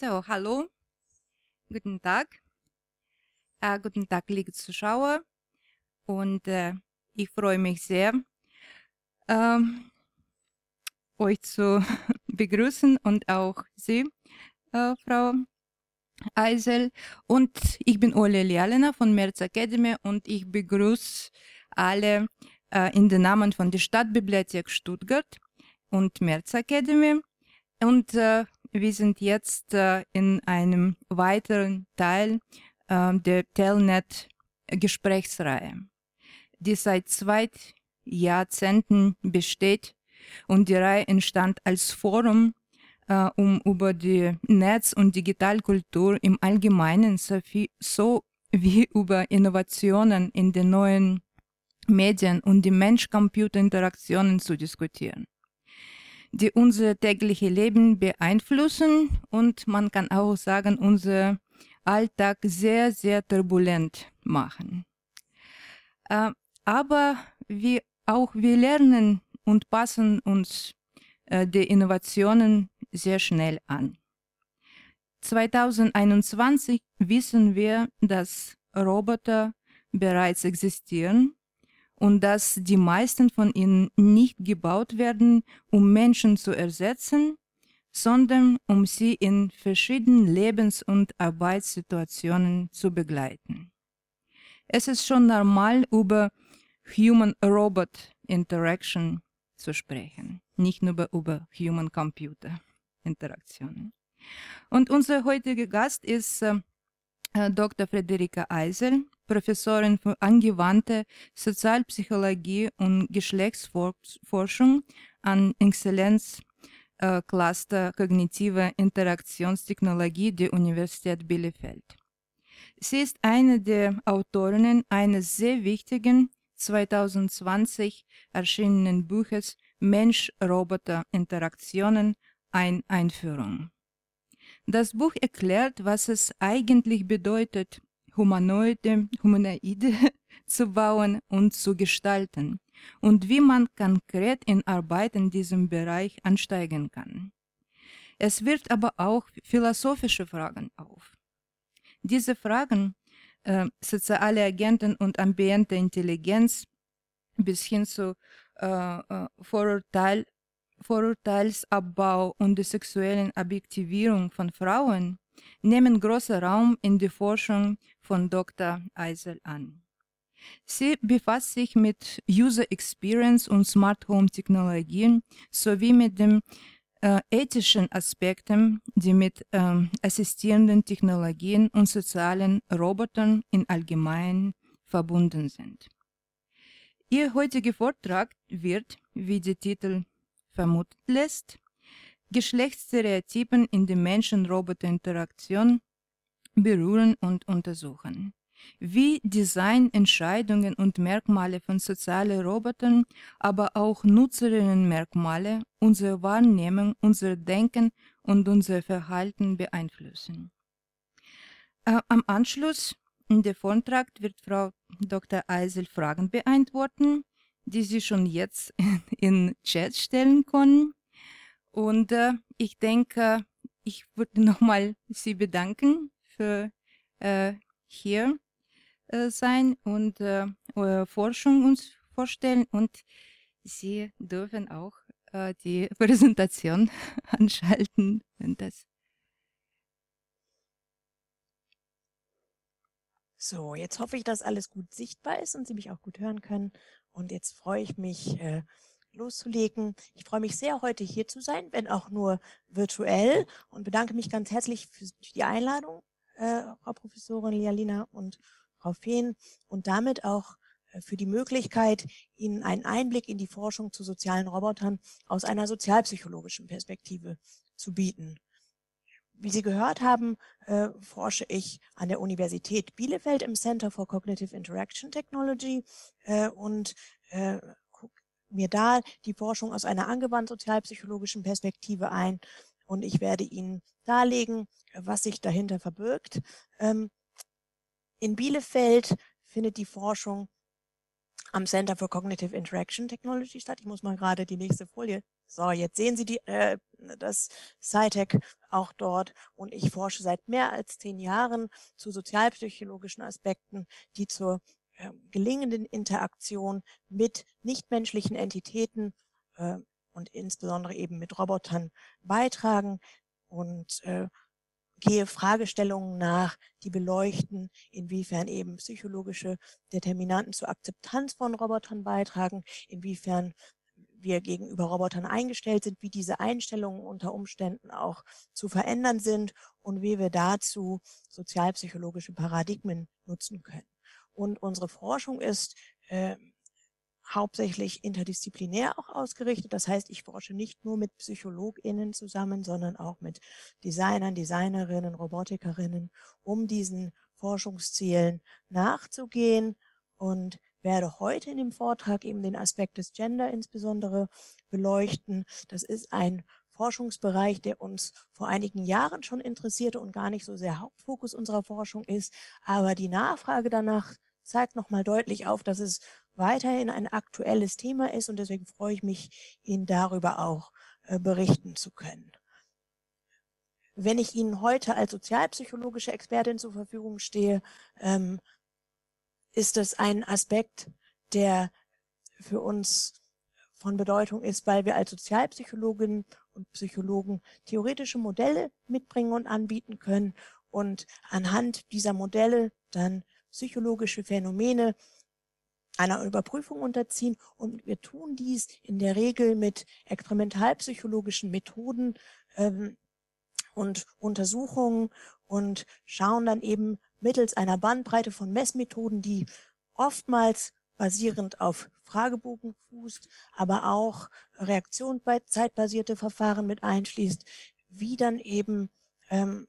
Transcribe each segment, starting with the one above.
So, hallo, guten Tag. Äh, guten Tag, liebe Zuschauer. Und äh, ich freue mich sehr, ähm, euch zu begrüßen und auch Sie, äh, Frau Eisel. Und ich bin Ole Lialena von Merz Academy und ich begrüße alle äh, in den Namen von der Stadtbibliothek Stuttgart und Merz Academy. Und äh, wir sind jetzt äh, in einem weiteren Teil äh, der Telnet-Gesprächsreihe, die seit zwei Jahrzehnten besteht und die Reihe entstand als Forum, äh, um über die Netz- und Digitalkultur im Allgemeinen sowie, so wie über Innovationen in den neuen Medien und die Mensch-Computer-Interaktionen zu diskutieren die unser tägliche Leben beeinflussen und man kann auch sagen, unser Alltag sehr, sehr turbulent machen. Äh, aber wir auch wir lernen und passen uns äh, die Innovationen sehr schnell an. 2021 wissen wir, dass Roboter bereits existieren und dass die meisten von ihnen nicht gebaut werden, um Menschen zu ersetzen, sondern um sie in verschiedenen Lebens- und Arbeitssituationen zu begleiten. Es ist schon normal, über Human-Robot-Interaction zu sprechen, nicht nur über Human-Computer-Interaktionen. Und unser heutiger Gast ist äh, Dr. Frederika Eisel, Professorin für angewandte Sozialpsychologie und Geschlechtsforschung an Exzellenz äh, Kognitive Interaktionstechnologie der Universität Bielefeld. Sie ist eine der Autorinnen eines sehr wichtigen 2020 erschienenen Buches Mensch-Roboter-Interaktionen, ein Einführung. Das Buch erklärt, was es eigentlich bedeutet, Humanoide, Humanoide zu bauen und zu gestalten und wie man konkret in Arbeit in diesem Bereich ansteigen kann. Es wirft aber auch philosophische Fragen auf. Diese Fragen, äh, soziale Agenten und ambiente Intelligenz bis hin zu äh, äh Vorurteil, Vorurteilsabbau und der sexuellen Objektivierung von Frauen nehmen großen Raum in der Forschung von Dr. Eisel an. Sie befasst sich mit User Experience und Smart Home Technologien sowie mit den äh, ethischen Aspekten, die mit äh, assistierenden Technologien und sozialen Robotern in allgemein verbunden sind. Ihr heutiger Vortrag wird, wie der Titel vermuten lässt, Geschlechtsstereotypen in der Menschen-Roboter-Interaktion berühren und untersuchen. Wie Designentscheidungen und Merkmale von sozialen Robotern, aber auch Nutzerinnenmerkmale unsere Wahrnehmung, unser Denken und unser Verhalten beeinflussen. Äh, am Anschluss in der Vortrag wird Frau Dr. Eisel Fragen beantworten, die Sie schon jetzt in Chat stellen können. Und äh, ich denke, ich würde nochmal Sie bedanken für äh, hier äh, sein und äh, eure Forschung uns vorstellen. Und Sie dürfen auch äh, die Präsentation anschalten, wenn das. So, jetzt hoffe ich, dass alles gut sichtbar ist und Sie mich auch gut hören können. Und jetzt freue ich mich, äh, loszulegen. Ich freue mich sehr, heute hier zu sein, wenn auch nur virtuell und bedanke mich ganz herzlich für die Einladung, äh, Frau Professorin Lialina und Frau Fehn und damit auch äh, für die Möglichkeit, Ihnen einen Einblick in die Forschung zu sozialen Robotern aus einer sozialpsychologischen Perspektive zu bieten. Wie Sie gehört haben, äh, forsche ich an der Universität Bielefeld im Center for Cognitive Interaction Technology äh, und äh, mir da die Forschung aus einer angewandt sozialpsychologischen Perspektive ein und ich werde Ihnen darlegen, was sich dahinter verbirgt. Ähm, in Bielefeld findet die Forschung am Center for Cognitive Interaction Technology statt. Ich muss mal gerade die nächste Folie So, jetzt sehen Sie die, äh, das SciTech auch dort und ich forsche seit mehr als zehn Jahren zu sozialpsychologischen Aspekten, die zur gelingenden Interaktion mit nichtmenschlichen Entitäten äh, und insbesondere eben mit Robotern beitragen und äh, gehe Fragestellungen nach, die beleuchten, inwiefern eben psychologische Determinanten zur Akzeptanz von Robotern beitragen, inwiefern wir gegenüber Robotern eingestellt sind, wie diese Einstellungen unter Umständen auch zu verändern sind und wie wir dazu sozialpsychologische Paradigmen nutzen können. Und unsere Forschung ist äh, hauptsächlich interdisziplinär auch ausgerichtet. Das heißt, ich forsche nicht nur mit PsychologInnen zusammen, sondern auch mit Designern, Designerinnen, Robotikerinnen, um diesen Forschungszielen nachzugehen und werde heute in dem Vortrag eben den Aspekt des Gender insbesondere beleuchten. Das ist ein Forschungsbereich, der uns vor einigen Jahren schon interessierte und gar nicht so sehr Hauptfokus unserer Forschung ist. Aber die Nachfrage danach zeigt nochmal deutlich auf, dass es weiterhin ein aktuelles Thema ist und deswegen freue ich mich, Ihnen darüber auch äh, berichten zu können. Wenn ich Ihnen heute als sozialpsychologische Expertin zur Verfügung stehe, ähm, ist das ein Aspekt, der für uns von Bedeutung ist, weil wir als Sozialpsychologinnen und Psychologen theoretische Modelle mitbringen und anbieten können und anhand dieser Modelle dann psychologische Phänomene einer Überprüfung unterziehen. Und wir tun dies in der Regel mit experimentalpsychologischen Methoden ähm, und Untersuchungen und schauen dann eben mittels einer Bandbreite von Messmethoden, die oftmals basierend auf Fragebogen fußt, aber auch reaktionszeitbasierte Verfahren mit einschließt, wie dann eben ähm,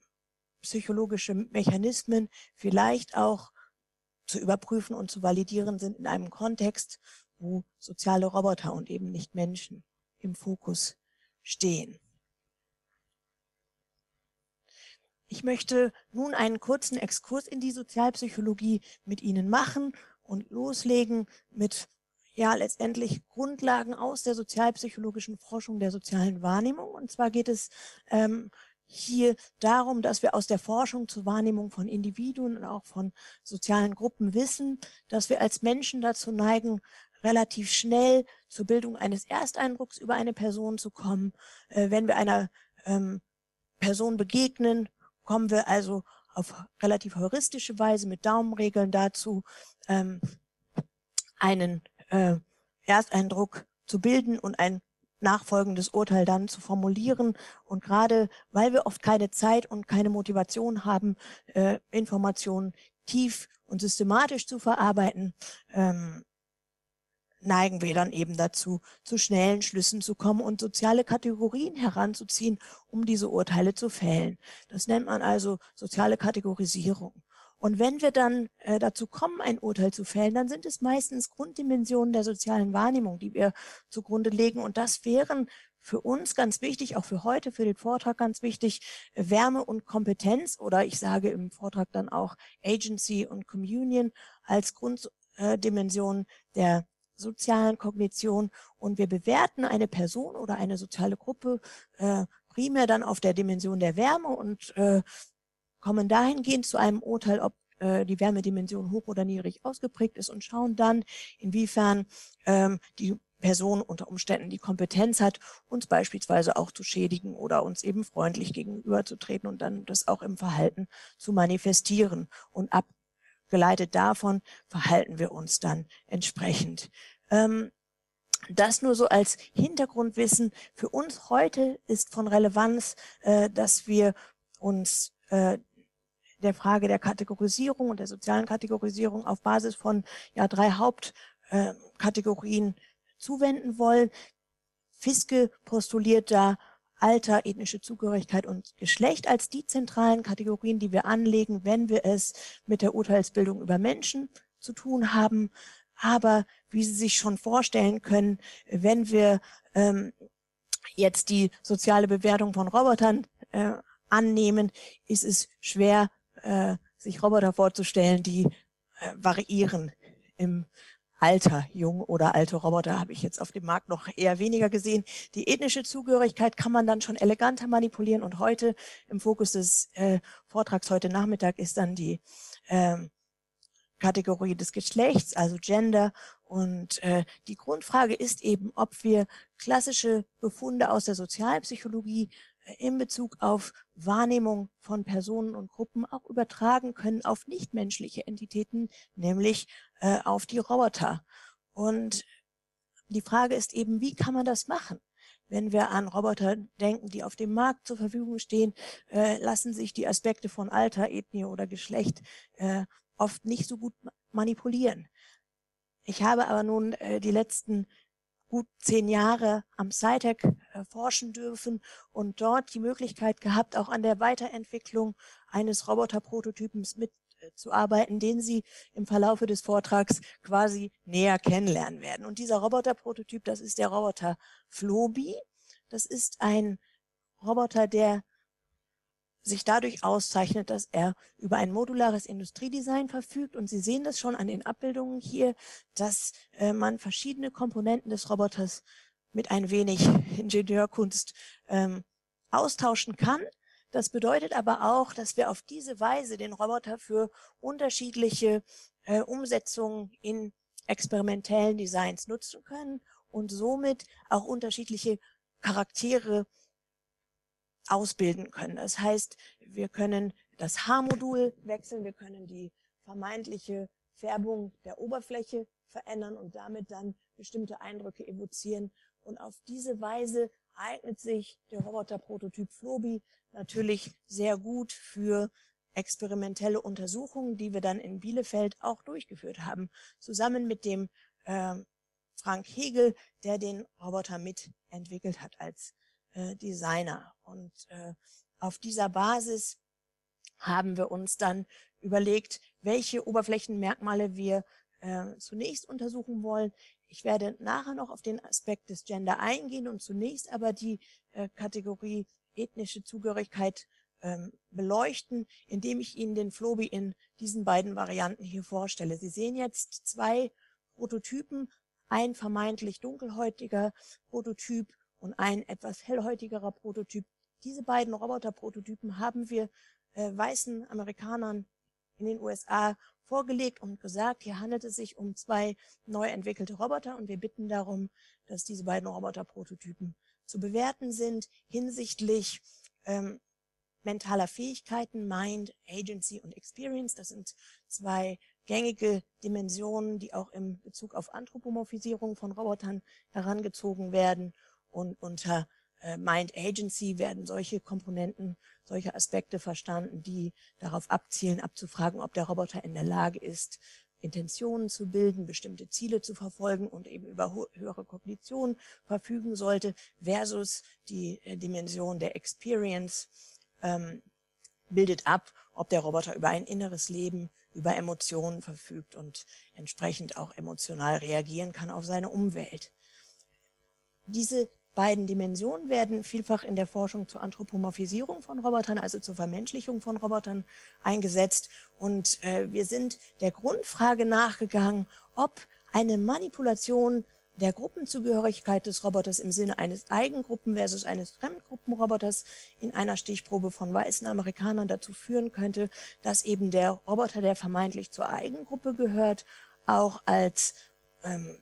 psychologische Mechanismen vielleicht auch zu überprüfen und zu validieren sind in einem Kontext, wo soziale Roboter und eben nicht Menschen im Fokus stehen. Ich möchte nun einen kurzen Exkurs in die Sozialpsychologie mit Ihnen machen und loslegen mit ja letztendlich Grundlagen aus der sozialpsychologischen Forschung der sozialen Wahrnehmung. Und zwar geht es ähm, hier darum, dass wir aus der Forschung zur Wahrnehmung von Individuen und auch von sozialen Gruppen wissen, dass wir als Menschen dazu neigen, relativ schnell zur Bildung eines Ersteindrucks über eine Person zu kommen. Äh, wenn wir einer ähm, Person begegnen, kommen wir also auf relativ heuristische Weise mit Daumenregeln dazu, ähm, einen äh, Ersteindruck zu bilden und ein nachfolgendes Urteil dann zu formulieren. Und gerade weil wir oft keine Zeit und keine Motivation haben, äh, Informationen tief und systematisch zu verarbeiten, ähm, neigen wir dann eben dazu, zu schnellen Schlüssen zu kommen und soziale Kategorien heranzuziehen, um diese Urteile zu fällen. Das nennt man also soziale Kategorisierung. Und wenn wir dann äh, dazu kommen, ein Urteil zu fällen, dann sind es meistens Grunddimensionen der sozialen Wahrnehmung, die wir zugrunde legen. Und das wären für uns ganz wichtig, auch für heute, für den Vortrag ganz wichtig, Wärme und Kompetenz oder ich sage im Vortrag dann auch Agency und Communion als Grunddimension der sozialen Kognition. Und wir bewerten eine Person oder eine soziale Gruppe äh, primär dann auf der Dimension der Wärme und äh, kommen dahingehend zu einem Urteil, ob äh, die Wärmedimension hoch oder niedrig ausgeprägt ist und schauen dann, inwiefern ähm, die Person unter Umständen die Kompetenz hat, uns beispielsweise auch zu schädigen oder uns eben freundlich gegenüberzutreten und dann das auch im Verhalten zu manifestieren. Und abgeleitet davon verhalten wir uns dann entsprechend. Ähm, das nur so als Hintergrundwissen. Für uns heute ist von Relevanz, äh, dass wir uns äh, der Frage der Kategorisierung und der sozialen Kategorisierung auf Basis von ja, drei Hauptkategorien zuwenden wollen. Fiske postuliert da Alter, ethnische Zugehörigkeit und Geschlecht als die zentralen Kategorien, die wir anlegen, wenn wir es mit der Urteilsbildung über Menschen zu tun haben. Aber wie Sie sich schon vorstellen können, wenn wir ähm, jetzt die soziale Bewertung von Robotern äh, annehmen, ist es schwer, äh, sich Roboter vorzustellen, die äh, variieren im alter Jung oder alte Roboter habe ich jetzt auf dem Markt noch eher weniger gesehen. Die ethnische Zugehörigkeit kann man dann schon eleganter manipulieren und heute im Fokus des äh, Vortrags heute Nachmittag ist dann die ähm, Kategorie des Geschlechts, also Gender. Und äh, die Grundfrage ist eben, ob wir klassische Befunde aus der Sozialpsychologie äh, in Bezug auf Wahrnehmung von Personen und Gruppen auch übertragen können auf nichtmenschliche Entitäten, nämlich äh, auf die Roboter. Und die Frage ist eben, wie kann man das machen? Wenn wir an Roboter denken, die auf dem Markt zur Verfügung stehen, äh, lassen sich die Aspekte von Alter, Ethnie oder Geschlecht äh, oft nicht so gut manipulieren. Ich habe aber nun äh, die letzten gut zehn Jahre am SciTech äh, forschen dürfen und dort die Möglichkeit gehabt, auch an der Weiterentwicklung eines Roboterprototypens mitzuarbeiten, den Sie im Verlaufe des Vortrags quasi näher kennenlernen werden. Und dieser Roboterprototyp, das ist der Roboter Flobi. Das ist ein Roboter, der sich dadurch auszeichnet, dass er über ein modulares Industriedesign verfügt. Und Sie sehen das schon an den Abbildungen hier, dass äh, man verschiedene Komponenten des Roboters mit ein wenig Ingenieurkunst ähm, austauschen kann. Das bedeutet aber auch, dass wir auf diese Weise den Roboter für unterschiedliche äh, Umsetzungen in experimentellen Designs nutzen können und somit auch unterschiedliche Charaktere ausbilden können. Das heißt, wir können das Haarmodul wechseln, wir können die vermeintliche Färbung der Oberfläche verändern und damit dann bestimmte Eindrücke evozieren. Und auf diese Weise eignet sich der Roboterprototyp Flobi natürlich sehr gut für experimentelle Untersuchungen, die wir dann in Bielefeld auch durchgeführt haben, zusammen mit dem äh, Frank Hegel, der den Roboter mitentwickelt hat als äh, Designer. Und äh, auf dieser Basis haben wir uns dann überlegt, welche Oberflächenmerkmale wir äh, zunächst untersuchen wollen. Ich werde nachher noch auf den Aspekt des Gender eingehen und zunächst aber die äh, Kategorie ethnische Zugehörigkeit ähm, beleuchten, indem ich Ihnen den Flobi in diesen beiden Varianten hier vorstelle. Sie sehen jetzt zwei Prototypen, ein vermeintlich dunkelhäutiger Prototyp und ein etwas hellhäutigerer Prototyp. Diese beiden Roboterprototypen haben wir äh, weißen Amerikanern in den USA vorgelegt und gesagt, hier handelt es sich um zwei neu entwickelte Roboter und wir bitten darum, dass diese beiden Roboterprototypen zu bewerten sind hinsichtlich ähm, mentaler Fähigkeiten, Mind, Agency und Experience. Das sind zwei gängige Dimensionen, die auch im Bezug auf Anthropomorphisierung von Robotern herangezogen werden. Und unter äh, Mind Agency werden solche Komponenten, solche Aspekte verstanden, die darauf abzielen, abzufragen, ob der Roboter in der Lage ist, Intentionen zu bilden, bestimmte Ziele zu verfolgen und eben über höhere Kognition verfügen sollte, versus die äh, Dimension der Experience ähm, bildet ab, ob der Roboter über ein inneres Leben, über Emotionen verfügt und entsprechend auch emotional reagieren kann auf seine Umwelt. Diese beiden Dimensionen werden vielfach in der Forschung zur Anthropomorphisierung von Robotern, also zur Vermenschlichung von Robotern eingesetzt. Und äh, wir sind der Grundfrage nachgegangen, ob eine Manipulation der Gruppenzugehörigkeit des Roboters im Sinne eines Eigengruppen versus eines Fremdgruppenroboters in einer Stichprobe von weißen Amerikanern dazu führen könnte, dass eben der Roboter, der vermeintlich zur Eigengruppe gehört, auch als ähm,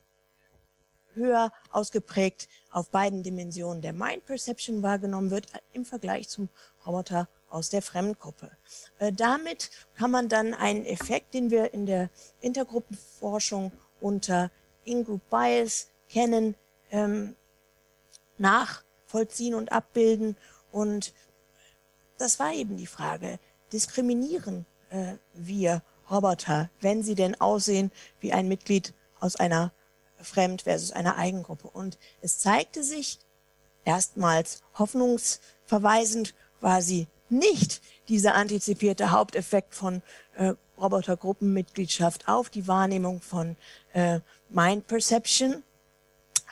höher ausgeprägt auf beiden Dimensionen der Mind Perception wahrgenommen wird im Vergleich zum Roboter aus der Fremdgruppe. Äh, damit kann man dann einen Effekt, den wir in der Intergruppenforschung unter In-Group Bias kennen, ähm, nachvollziehen und abbilden. Und das war eben die Frage, diskriminieren äh, wir Roboter, wenn sie denn aussehen wie ein Mitglied aus einer Fremd versus eine Eigengruppe. Und es zeigte sich erstmals hoffnungsverweisend quasi nicht dieser antizipierte Haupteffekt von äh, Robotergruppenmitgliedschaft auf die Wahrnehmung von äh, Mind Perception,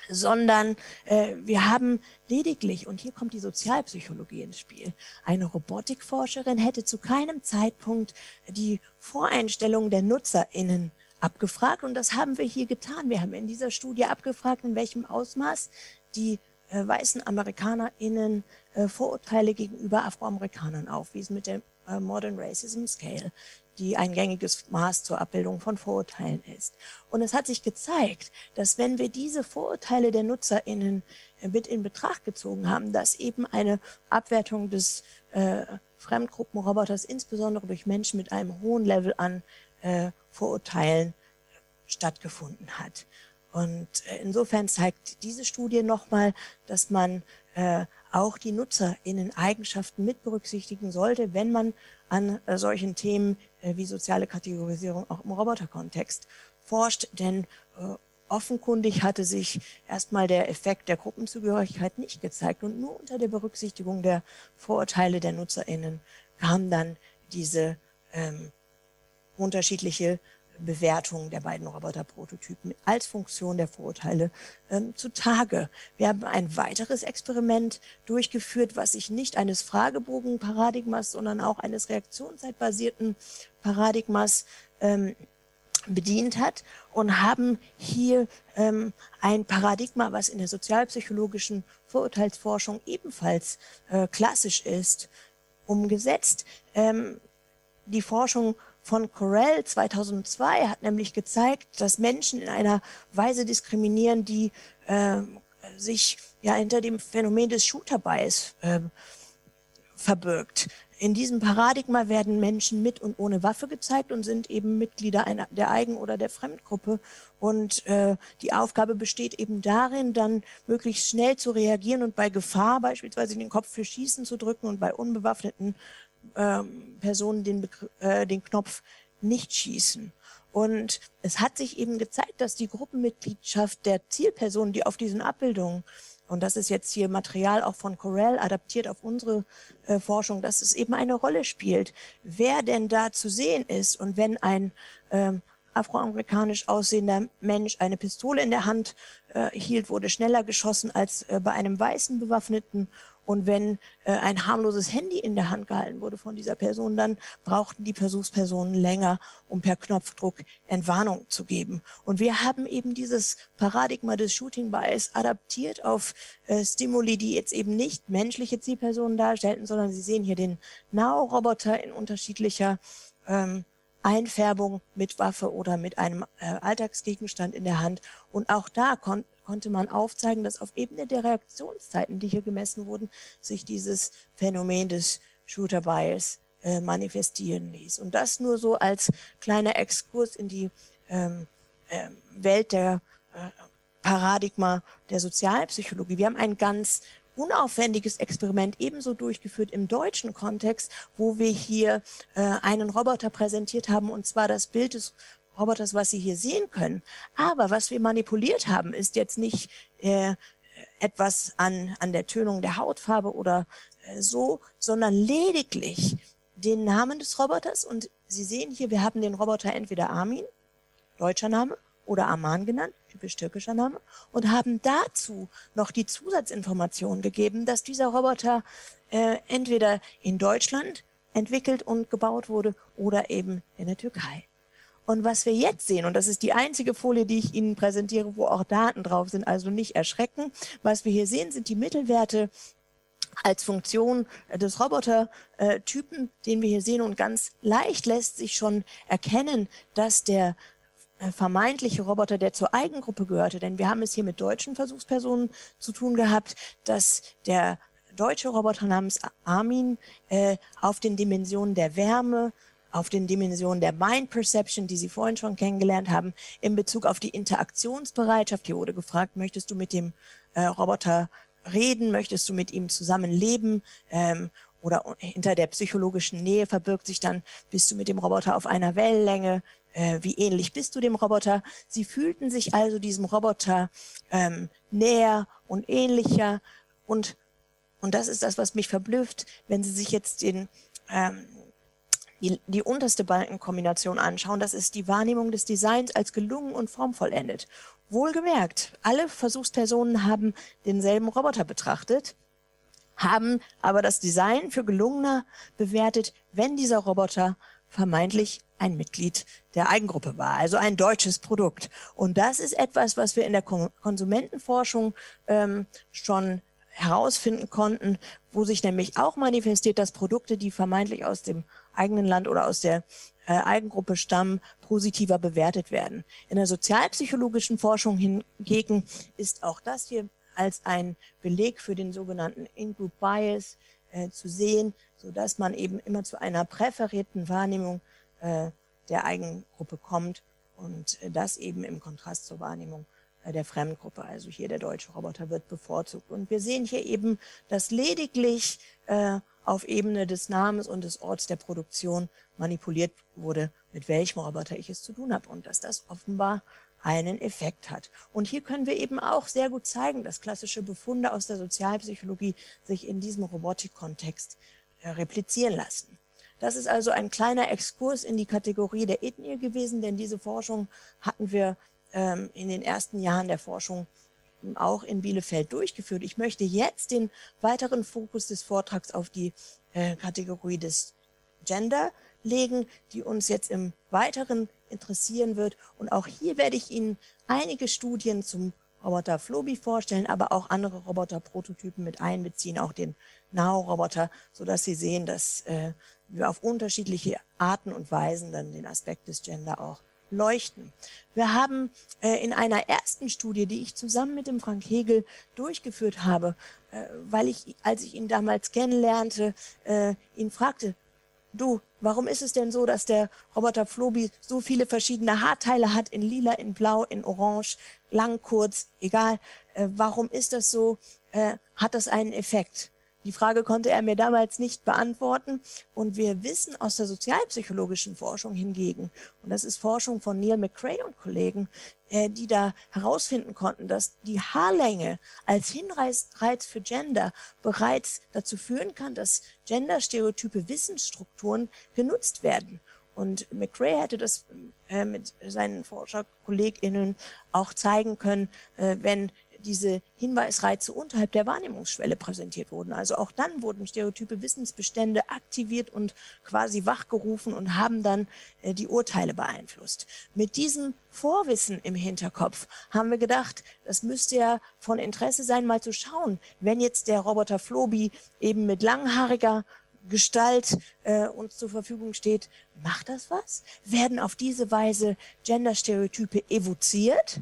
sondern äh, wir haben lediglich, und hier kommt die Sozialpsychologie ins Spiel, eine Robotikforscherin hätte zu keinem Zeitpunkt die Voreinstellungen der NutzerInnen abgefragt und das haben wir hier getan. Wir haben in dieser Studie abgefragt, in welchem Ausmaß die äh, weißen AmerikanerInnen äh, Vorurteile gegenüber Afroamerikanern aufwiesen mit der äh, Modern Racism Scale, die ein gängiges Maß zur Abbildung von Vorurteilen ist. Und es hat sich gezeigt, dass wenn wir diese Vorurteile der NutzerInnen äh, mit in Betracht gezogen haben, dass eben eine Abwertung des äh, Fremdgruppenroboters insbesondere durch Menschen mit einem hohen Level an äh, Vorurteilen stattgefunden hat. Und äh, insofern zeigt diese Studie nochmal, dass man äh, auch die NutzerInnen Eigenschaften mit berücksichtigen sollte, wenn man an solchen Themen wie soziale Kategorisierung auch im Roboterkontext forscht. Denn offenkundig hatte sich erstmal der Effekt der Gruppenzugehörigkeit nicht gezeigt und nur unter der Berücksichtigung der Vorurteile der NutzerInnen kam dann diese ähm, unterschiedliche Bewertung der beiden Roboterprototypen als Funktion der Vorurteile ähm, zutage. Wir haben ein weiteres Experiment durchgeführt, was sich nicht eines Fragebogenparadigmas, sondern auch eines reaktionszeitbasierten Paradigmas ähm, bedient hat und haben hier ähm, ein Paradigma, was in der sozialpsychologischen Vorurteilsforschung ebenfalls äh, klassisch ist, umgesetzt. Ähm, die Forschung von Corell 2002 hat nämlich gezeigt, dass Menschen in einer Weise diskriminieren, die äh, sich ja hinter dem Phänomen des Shooter-Bias äh, verbirgt. In diesem Paradigma werden Menschen mit und ohne Waffe gezeigt und sind eben Mitglieder einer, der Eigen- oder der Fremdgruppe. Und äh, die Aufgabe besteht eben darin, dann möglichst schnell zu reagieren und bei Gefahr beispielsweise den Kopf für Schießen zu drücken und bei unbewaffneten ähm, Personen den, äh, den Knopf nicht schießen. Und es hat sich eben gezeigt, dass die Gruppenmitgliedschaft der Zielpersonen, die auf diesen Abbildungen, und das ist jetzt hier Material auch von Corel adaptiert auf unsere äh, Forschung, dass es eben eine Rolle spielt, wer denn da zu sehen ist. Und wenn ein ähm, afroamerikanisch aussehender Mensch eine Pistole in der Hand äh, hielt, wurde schneller geschossen als äh, bei einem weißen Bewaffneten und wenn äh, ein harmloses Handy in der Hand gehalten wurde von dieser Person, dann brauchten die Versuchspersonen länger, um per Knopfdruck Entwarnung zu geben. Und wir haben eben dieses Paradigma des Shooting Bias adaptiert auf äh, Stimuli, die jetzt eben nicht menschliche Zielpersonen darstellten, sondern Sie sehen hier den Now-Roboter in unterschiedlicher ähm, Einfärbung mit Waffe oder mit einem äh, Alltagsgegenstand in der Hand. Und auch da kon konnte man aufzeigen, dass auf Ebene der Reaktionszeiten, die hier gemessen wurden, sich dieses Phänomen des Shooter Bias äh, manifestieren ließ. Und das nur so als kleiner Exkurs in die ähm, äh, Welt der äh, Paradigma der Sozialpsychologie. Wir haben ein ganz unaufwendiges Experiment ebenso durchgeführt im deutschen Kontext, wo wir hier äh, einen Roboter präsentiert haben, und zwar das Bild des Roboters, was Sie hier sehen können. Aber was wir manipuliert haben, ist jetzt nicht äh, etwas an, an der Tönung der Hautfarbe oder äh, so, sondern lediglich den Namen des Roboters. Und Sie sehen hier, wir haben den Roboter entweder Armin, deutscher Name, oder Aman genannt, typisch türkischer Name, und haben dazu noch die Zusatzinformation gegeben, dass dieser Roboter äh, entweder in Deutschland entwickelt und gebaut wurde oder eben in der Türkei. Und was wir jetzt sehen, und das ist die einzige Folie, die ich Ihnen präsentiere, wo auch Daten drauf sind, also nicht erschrecken. Was wir hier sehen, sind die Mittelwerte als Funktion des Robotertypen, den wir hier sehen. Und ganz leicht lässt sich schon erkennen, dass der äh, vermeintliche Roboter, der zur Eigengruppe gehörte, denn wir haben es hier mit deutschen Versuchspersonen zu tun gehabt, dass der deutsche Roboter namens Armin äh, auf den Dimensionen der Wärme, auf den Dimensionen der Mind Perception, die Sie vorhin schon kennengelernt haben, in Bezug auf die Interaktionsbereitschaft. Hier wurde gefragt, möchtest du mit dem äh, Roboter reden, möchtest du mit ihm zusammenleben ähm, oder hinter der psychologischen Nähe verbirgt sich dann, bist du mit dem Roboter auf einer Wellenlänge, äh, wie ähnlich bist du dem Roboter. Sie fühlten sich also diesem Roboter ähm, näher und ähnlicher und und das ist das, was mich verblüfft, wenn Sie sich jetzt den ähm, die, die unterste Balkenkombination anschauen, das ist die Wahrnehmung des Designs als gelungen und formvollendet. Wohlgemerkt, alle Versuchspersonen haben denselben Roboter betrachtet, haben aber das Design für gelungener bewertet, wenn dieser Roboter vermeintlich ein Mitglied der Eigengruppe war, also ein deutsches Produkt. Und das ist etwas, was wir in der Konsumentenforschung ähm, schon herausfinden konnten, wo sich nämlich auch manifestiert, dass Produkte, die vermeintlich aus dem eigenen Land oder aus der äh, Eigengruppe stammen, positiver bewertet werden. In der sozialpsychologischen Forschung hingegen ist auch das hier als ein Beleg für den sogenannten In-Group Bias äh, zu sehen, so dass man eben immer zu einer präferierten Wahrnehmung äh, der Eigengruppe kommt und äh, das eben im Kontrast zur Wahrnehmung äh, der Fremdgruppe. Also hier der deutsche Roboter wird bevorzugt. Und wir sehen hier eben, dass lediglich äh, auf Ebene des Namens und des Orts der Produktion manipuliert wurde, mit welchem Roboter ich es zu tun habe und dass das offenbar einen Effekt hat. Und hier können wir eben auch sehr gut zeigen, dass klassische Befunde aus der Sozialpsychologie sich in diesem Robotikkontext äh, replizieren lassen. Das ist also ein kleiner Exkurs in die Kategorie der Ethnie gewesen, denn diese Forschung hatten wir ähm, in den ersten Jahren der Forschung auch in Bielefeld durchgeführt. Ich möchte jetzt den weiteren Fokus des Vortrags auf die äh, Kategorie des Gender legen, die uns jetzt im Weiteren interessieren wird. Und auch hier werde ich Ihnen einige Studien zum Roboter Flobi vorstellen, aber auch andere Roboter-Prototypen mit einbeziehen, auch den Now-Roboter, sodass Sie sehen, dass äh, wir auf unterschiedliche Arten und Weisen dann den Aspekt des Gender auch leuchten. Wir haben äh, in einer ersten Studie, die ich zusammen mit dem Frank Hegel durchgeführt habe, äh, weil ich, als ich ihn damals kennenlernte, äh, ihn fragte, du, warum ist es denn so, dass der Roboter Flobi so viele verschiedene Haarteile hat, in lila, in blau, in orange, lang, kurz, egal. Äh, warum ist das so? Äh, hat das einen Effekt? Die Frage konnte er mir damals nicht beantworten. Und wir wissen aus der sozialpsychologischen Forschung hingegen, und das ist Forschung von Neil McCrae und Kollegen, äh, die da herausfinden konnten, dass die Haarlänge als Hinreiz für Gender bereits dazu führen kann, dass genderstereotype Wissensstrukturen genutzt werden. Und McRae hätte das äh, mit seinen ForscherkollegInnen auch zeigen können, äh, wenn diese Hinweisreize unterhalb der Wahrnehmungsschwelle präsentiert wurden. Also auch dann wurden stereotype Wissensbestände aktiviert und quasi wachgerufen und haben dann äh, die Urteile beeinflusst. Mit diesem Vorwissen im Hinterkopf haben wir gedacht, das müsste ja von Interesse sein, mal zu schauen, wenn jetzt der Roboter Flobi eben mit langhaariger Gestalt äh, uns zur Verfügung steht, macht das was? Werden auf diese Weise Genderstereotype evoziert?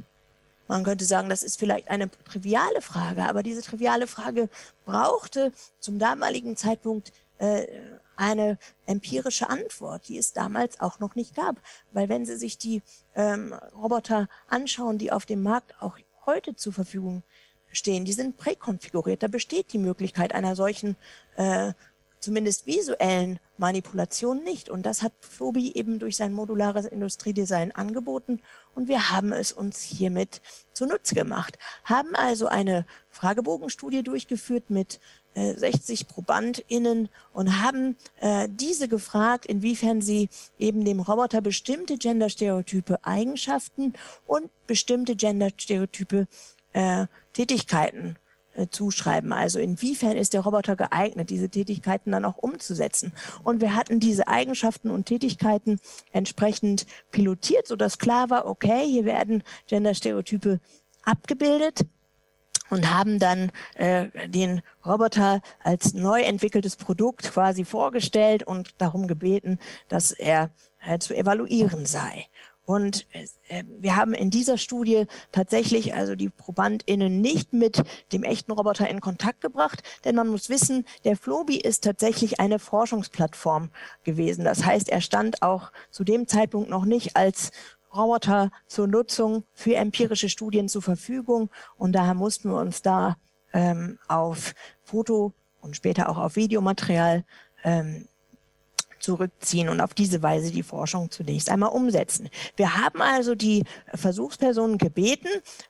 Man könnte sagen, das ist vielleicht eine triviale Frage, aber diese triviale Frage brauchte zum damaligen Zeitpunkt äh, eine empirische Antwort, die es damals auch noch nicht gab. Weil wenn Sie sich die ähm, Roboter anschauen, die auf dem Markt auch heute zur Verfügung stehen, die sind präkonfiguriert. Da besteht die Möglichkeit einer solchen äh, zumindest visuellen Manipulation nicht. Und das hat Phobi eben durch sein modulares Industriedesign angeboten und wir haben es uns hiermit zunutze gemacht. Haben also eine Fragebogenstudie durchgeführt mit äh, 60 ProbandInnen und haben äh, diese gefragt, inwiefern sie eben dem Roboter bestimmte genderstereotype Eigenschaften und bestimmte genderstereotype äh, Tätigkeiten äh, zuschreiben. Also inwiefern ist der Roboter geeignet, diese Tätigkeiten dann auch umzusetzen. Und wir hatten diese Eigenschaften und Tätigkeiten entsprechend pilotiert, sodass klar war, okay, hier werden Genderstereotype abgebildet und haben dann äh, den Roboter als neu entwickeltes Produkt quasi vorgestellt und darum gebeten, dass er äh, zu evaluieren sei. Und äh, wir haben in dieser Studie tatsächlich also die ProbandInnen nicht mit dem echten Roboter in Kontakt gebracht, denn man muss wissen, der Flobi ist tatsächlich eine Forschungsplattform gewesen. Das heißt, er stand auch zu dem Zeitpunkt noch nicht als Roboter zur Nutzung für empirische Studien zur Verfügung und daher mussten wir uns da ähm, auf Foto und später auch auf Videomaterial ähm, zurückziehen und auf diese Weise die Forschung zunächst einmal umsetzen. Wir haben also die Versuchspersonen gebeten,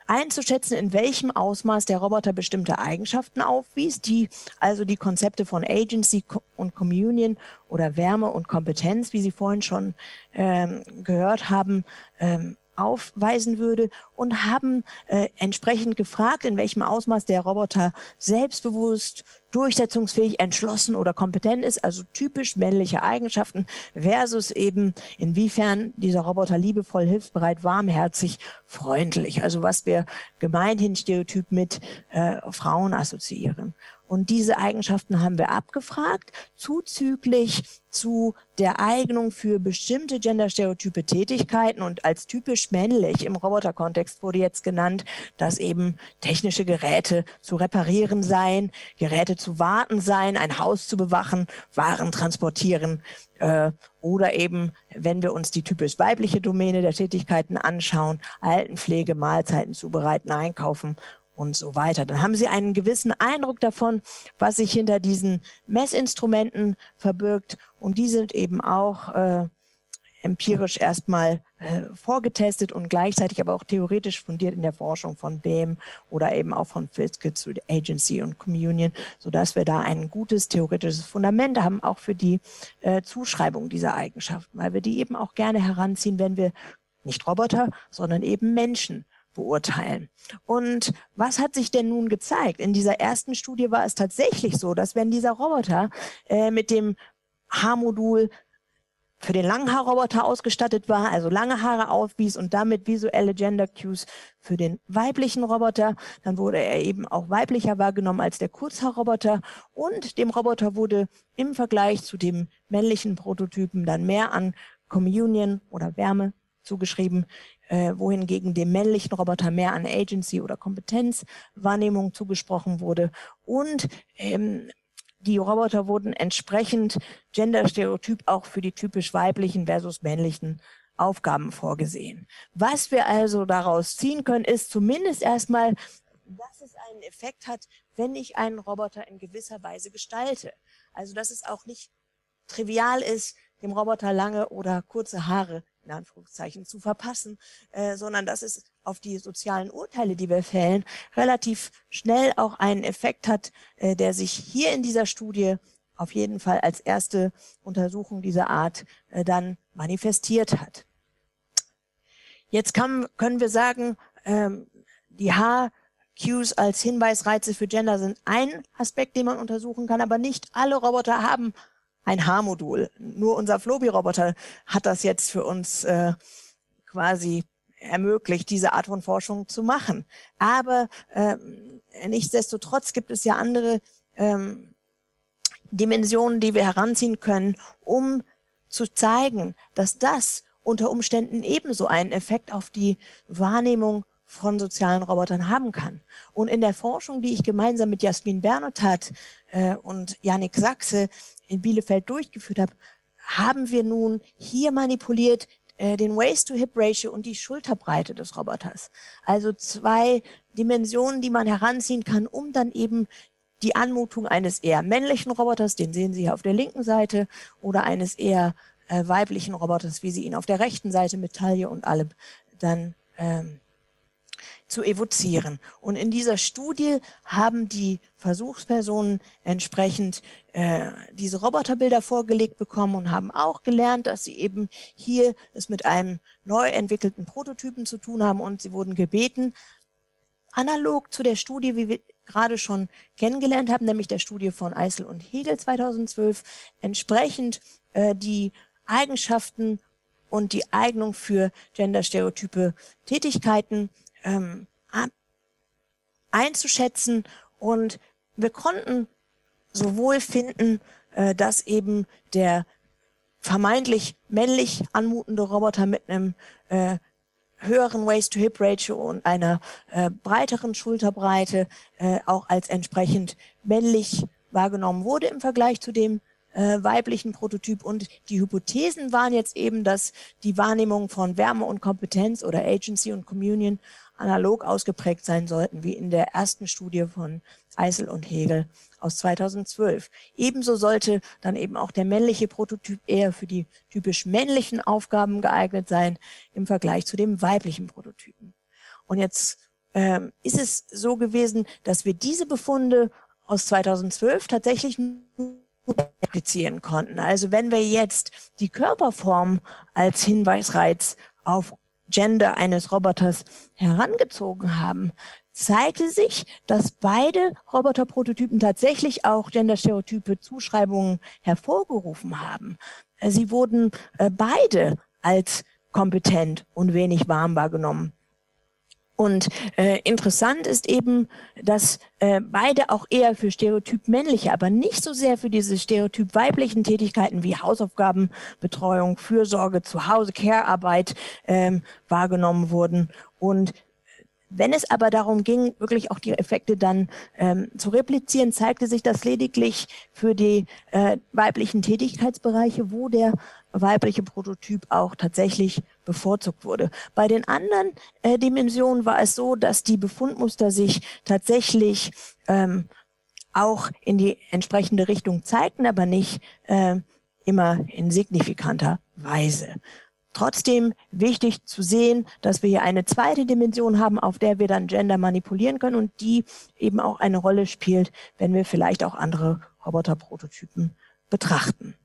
einzuschätzen, in welchem Ausmaß der Roboter bestimmte Eigenschaften aufwies, die also die Konzepte von Agency und Communion oder Wärme und Kompetenz, wie Sie vorhin schon ähm, gehört haben, ähm, aufweisen würde und haben äh, entsprechend gefragt, in welchem Ausmaß der Roboter selbstbewusst, durchsetzungsfähig, entschlossen oder kompetent ist, also typisch männliche Eigenschaften versus eben inwiefern dieser Roboter liebevoll, hilfsbereit, warmherzig, freundlich, also was wir gemeinhin stereotyp mit äh, Frauen assoziieren. Und diese Eigenschaften haben wir abgefragt, zuzüglich zu der Eignung für bestimmte genderstereotype Tätigkeiten und als typisch männlich im Roboterkontext wurde jetzt genannt, dass eben technische Geräte zu reparieren seien, Geräte zu warten seien, ein Haus zu bewachen, Waren transportieren äh, oder eben, wenn wir uns die typisch weibliche Domäne der Tätigkeiten anschauen, Altenpflege, Mahlzeiten zubereiten, einkaufen und so weiter. Dann haben Sie einen gewissen Eindruck davon, was sich hinter diesen Messinstrumenten verbirgt. Und die sind eben auch äh, empirisch erstmal äh, vorgetestet und gleichzeitig aber auch theoretisch fundiert in der Forschung von BEM oder eben auch von Fiske zu Agency und Communion, sodass wir da ein gutes theoretisches Fundament haben, auch für die äh, Zuschreibung dieser Eigenschaften, weil wir die eben auch gerne heranziehen, wenn wir nicht Roboter, sondern eben Menschen beurteilen. Und was hat sich denn nun gezeigt? In dieser ersten Studie war es tatsächlich so, dass wenn dieser Roboter äh, mit dem Haarmodul für den Langhaarroboter ausgestattet war, also lange Haare aufwies und damit visuelle Gender Cues für den weiblichen Roboter. Dann wurde er eben auch weiblicher wahrgenommen als der Kurzhaarroboter und dem Roboter wurde im Vergleich zu dem männlichen Prototypen dann mehr an Communion oder Wärme zugeschrieben, äh, wohingegen dem männlichen Roboter mehr an Agency oder Kompetenzwahrnehmung zugesprochen wurde. Und ähm, die Roboter wurden entsprechend genderstereotyp auch für die typisch weiblichen versus männlichen Aufgaben vorgesehen. Was wir also daraus ziehen können, ist zumindest erstmal, dass es einen Effekt hat, wenn ich einen Roboter in gewisser Weise gestalte. Also dass es auch nicht trivial ist, dem Roboter lange oder kurze Haare in Anführungszeichen zu verpassen, äh, sondern dass es auf die sozialen Urteile, die wir fällen, relativ schnell auch einen Effekt hat, äh, der sich hier in dieser Studie auf jeden Fall als erste Untersuchung dieser Art äh, dann manifestiert hat. Jetzt kann, können wir sagen, ähm, die H-Cues als Hinweisreize für Gender sind ein Aspekt, den man untersuchen kann, aber nicht alle Roboter haben ein Haarmodul. Nur unser Flobi-Roboter hat das jetzt für uns äh, quasi ermöglicht, diese Art von Forschung zu machen. Aber äh, nichtsdestotrotz gibt es ja andere ähm, Dimensionen, die wir heranziehen können, um zu zeigen, dass das unter Umständen ebenso einen Effekt auf die Wahrnehmung von sozialen Robotern haben kann. Und in der Forschung, die ich gemeinsam mit Jasmin Bernhardt äh, und Janik Sachse in Bielefeld durchgeführt habe, haben wir nun hier manipuliert äh, den Waist-to-Hip-Ratio und die Schulterbreite des Roboters. Also zwei Dimensionen, die man heranziehen kann, um dann eben die Anmutung eines eher männlichen Roboters, den sehen Sie hier auf der linken Seite, oder eines eher äh, weiblichen Roboters, wie Sie ihn auf der rechten Seite mit Taille und allem dann ähm, zu evozieren. Und in dieser Studie haben die Versuchspersonen entsprechend äh, diese Roboterbilder vorgelegt bekommen und haben auch gelernt, dass sie eben hier es mit einem neu entwickelten Prototypen zu tun haben und sie wurden gebeten, analog zu der Studie, wie wir gerade schon kennengelernt haben, nämlich der Studie von Eisel und Hegel 2012, entsprechend äh, die Eigenschaften und die Eignung für genderstereotype Tätigkeiten ähm, einzuschätzen. Und wir konnten sowohl finden, äh, dass eben der vermeintlich männlich anmutende Roboter mit einem äh, höheren Waist-to-Hip-Ratio und einer äh, breiteren Schulterbreite äh, auch als entsprechend männlich wahrgenommen wurde im Vergleich zu dem äh, weiblichen Prototyp. Und die Hypothesen waren jetzt eben, dass die Wahrnehmung von Wärme und Kompetenz oder Agency und Communion analog ausgeprägt sein sollten, wie in der ersten Studie von Eisel und Hegel aus 2012. Ebenso sollte dann eben auch der männliche Prototyp eher für die typisch männlichen Aufgaben geeignet sein im Vergleich zu dem weiblichen Prototypen. Und jetzt ähm, ist es so gewesen, dass wir diese Befunde aus 2012 tatsächlich applizieren konnten. Also wenn wir jetzt die Körperform als Hinweisreiz auf Gender eines Roboters herangezogen haben, zeigte sich, dass beide Roboterprototypen tatsächlich auch genderstereotype Zuschreibungen hervorgerufen haben. Sie wurden äh, beide als kompetent und wenig warm wahrgenommen. Und äh, interessant ist eben, dass äh, beide auch eher für stereotyp männliche, aber nicht so sehr für diese stereotyp weiblichen Tätigkeiten wie Hausaufgabenbetreuung, Fürsorge, Zuhause, Care-Arbeit ähm, wahrgenommen wurden. Und wenn es aber darum ging, wirklich auch die Effekte dann ähm, zu replizieren, zeigte sich das lediglich für die äh, weiblichen Tätigkeitsbereiche, wo der weibliche Prototyp auch tatsächlich bevorzugt wurde. Bei den anderen äh, Dimensionen war es so, dass die Befundmuster sich tatsächlich ähm, auch in die entsprechende Richtung zeigten, aber nicht äh, immer in signifikanter Weise. Trotzdem wichtig zu sehen, dass wir hier eine zweite Dimension haben, auf der wir dann Gender manipulieren können und die eben auch eine Rolle spielt, wenn wir vielleicht auch andere Roboterprototypen betrachten.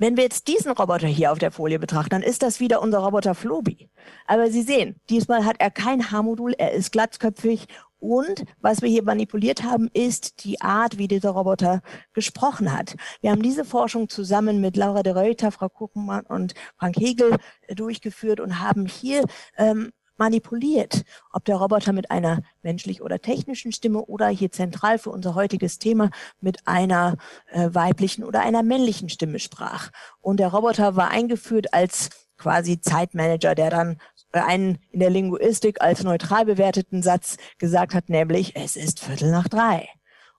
Wenn wir jetzt diesen Roboter hier auf der Folie betrachten, dann ist das wieder unser Roboter Flobi. Aber Sie sehen, diesmal hat er kein Haarmodul, er ist glatzköpfig und was wir hier manipuliert haben, ist die Art, wie dieser Roboter gesprochen hat. Wir haben diese Forschung zusammen mit Laura de Reuter, Frau Kuchenmann und Frank Hegel durchgeführt und haben hier ähm, manipuliert, ob der Roboter mit einer menschlich oder technischen Stimme oder hier zentral für unser heutiges Thema mit einer äh, weiblichen oder einer männlichen Stimme sprach. Und der Roboter war eingeführt als quasi Zeitmanager, der dann einen in der Linguistik als neutral bewerteten Satz gesagt hat, nämlich es ist Viertel nach drei.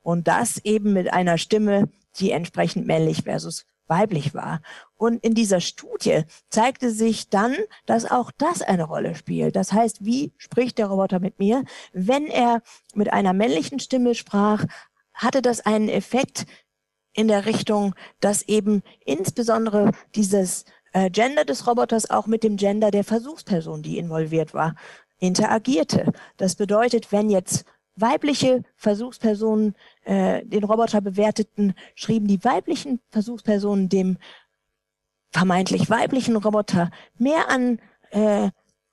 Und das eben mit einer Stimme, die entsprechend männlich versus weiblich war. Und in dieser Studie zeigte sich dann, dass auch das eine Rolle spielt. Das heißt, wie spricht der Roboter mit mir? Wenn er mit einer männlichen Stimme sprach, hatte das einen Effekt in der Richtung, dass eben insbesondere dieses äh, Gender des Roboters auch mit dem Gender der Versuchsperson, die involviert war, interagierte. Das bedeutet, wenn jetzt weibliche Versuchspersonen äh, den Roboter bewerteten, schrieben die weiblichen Versuchspersonen dem vermeintlich weiblichen Roboter mehr an äh,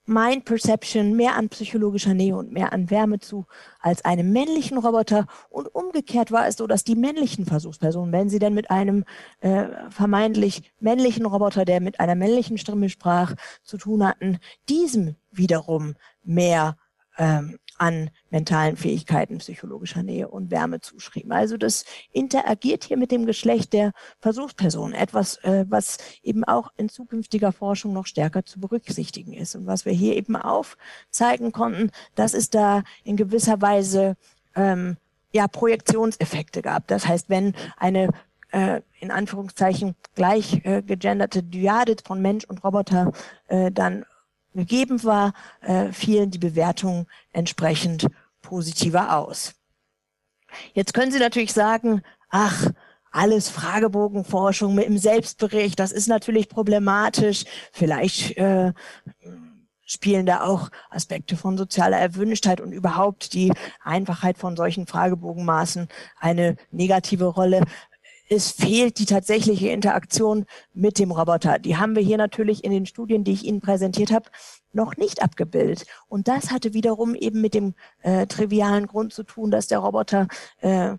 Mind Perception mehr an psychologischer Nähe und mehr an Wärme zu als einem männlichen Roboter. Und umgekehrt war es so, dass die männlichen Versuchspersonen, wenn sie denn mit einem äh, vermeintlich männlichen Roboter, der mit einer männlichen Stimme sprach, zu tun hatten, diesem wiederum mehr ähm, an mentalen Fähigkeiten, psychologischer Nähe und Wärme zuschrieben. Also das interagiert hier mit dem Geschlecht der Versuchsperson, etwas, äh, was eben auch in zukünftiger Forschung noch stärker zu berücksichtigen ist und was wir hier eben aufzeigen konnten, dass es da in gewisser Weise ähm, ja Projektionseffekte gab. Das heißt, wenn eine äh, in Anführungszeichen gleich äh, gegenderte Dyade von Mensch und Roboter äh, dann gegeben war, äh, fielen die Bewertungen entsprechend positiver aus. Jetzt können Sie natürlich sagen, ach, alles Fragebogenforschung mit im Selbstbericht, das ist natürlich problematisch. Vielleicht äh, spielen da auch Aspekte von sozialer Erwünschtheit und überhaupt die Einfachheit von solchen Fragebogenmaßen eine negative Rolle es fehlt die tatsächliche Interaktion mit dem Roboter. Die haben wir hier natürlich in den Studien, die ich Ihnen präsentiert habe, noch nicht abgebildet. Und das hatte wiederum eben mit dem äh, trivialen Grund zu tun, dass der Roboter äh,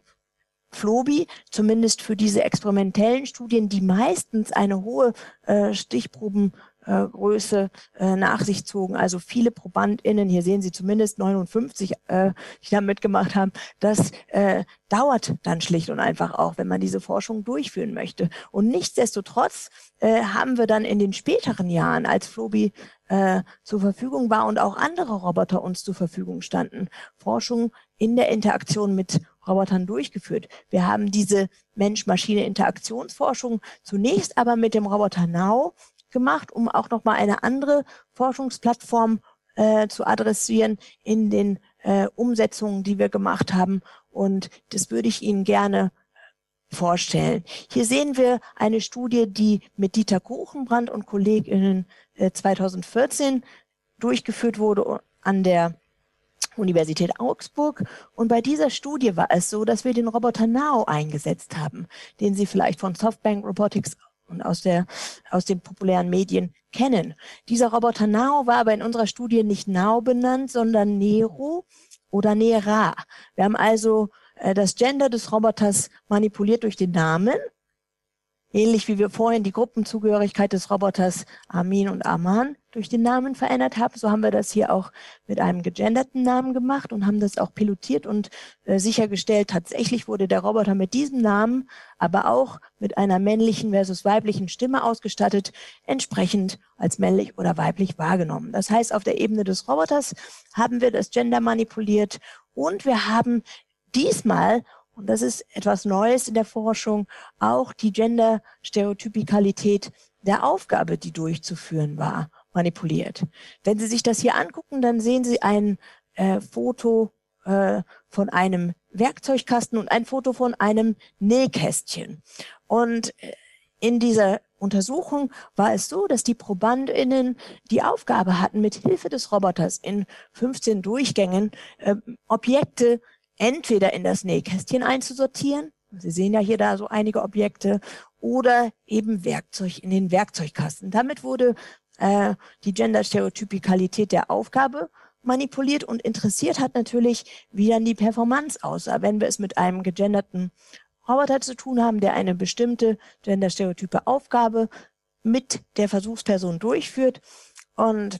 Flobi, zumindest für diese experimentellen Studien, die meistens eine hohe äh, Stichproben äh, Größe äh, nach sich zogen. Also viele ProbandInnen, hier sehen Sie zumindest 59, äh, die da mitgemacht haben, das äh, dauert dann schlicht und einfach auch, wenn man diese Forschung durchführen möchte. Und nichtsdestotrotz äh, haben wir dann in den späteren Jahren, als Flobi äh, zur Verfügung war und auch andere Roboter uns zur Verfügung standen, Forschung in der Interaktion mit Robotern durchgeführt. Wir haben diese Mensch-Maschine-Interaktionsforschung zunächst aber mit dem Roboter Now gemacht, um auch nochmal eine andere Forschungsplattform äh, zu adressieren in den äh, Umsetzungen, die wir gemacht haben. Und das würde ich Ihnen gerne vorstellen. Hier sehen wir eine Studie, die mit Dieter Kuchenbrand und KollegInnen äh, 2014 durchgeführt wurde an der Universität Augsburg. Und bei dieser Studie war es so, dass wir den Roboter Now eingesetzt haben, den Sie vielleicht von Softbank Robotics und aus, der, aus den populären Medien kennen. Dieser Roboter Nao war aber in unserer Studie nicht Nao benannt, sondern Nero oder Nera. Wir haben also äh, das Gender des Roboters manipuliert durch den Namen Ähnlich wie wir vorhin die Gruppenzugehörigkeit des Roboters Armin und Arman durch den Namen verändert haben, so haben wir das hier auch mit einem gegenderten Namen gemacht und haben das auch pilotiert und äh, sichergestellt, tatsächlich wurde der Roboter mit diesem Namen, aber auch mit einer männlichen versus weiblichen Stimme ausgestattet, entsprechend als männlich oder weiblich wahrgenommen. Das heißt, auf der Ebene des Roboters haben wir das Gender manipuliert und wir haben diesmal und das ist etwas Neues in der Forschung, auch die Gender-Stereotypikalität der Aufgabe, die durchzuführen war, manipuliert. Wenn Sie sich das hier angucken, dann sehen Sie ein äh, Foto äh, von einem Werkzeugkasten und ein Foto von einem Nähkästchen. Und äh, in dieser Untersuchung war es so, dass die ProbandInnen die Aufgabe hatten, mit Hilfe des Roboters in 15 Durchgängen äh, Objekte entweder in das Nähkästchen einzusortieren, Sie sehen ja hier da so einige Objekte, oder eben Werkzeug in den Werkzeugkasten. Damit wurde äh, die Gender-Stereotypikalität der Aufgabe manipuliert und interessiert hat natürlich, wie dann die Performance aussah, wenn wir es mit einem gegenderten Roboter zu tun haben, der eine bestimmte genderstereotype Aufgabe mit der Versuchsperson durchführt. Und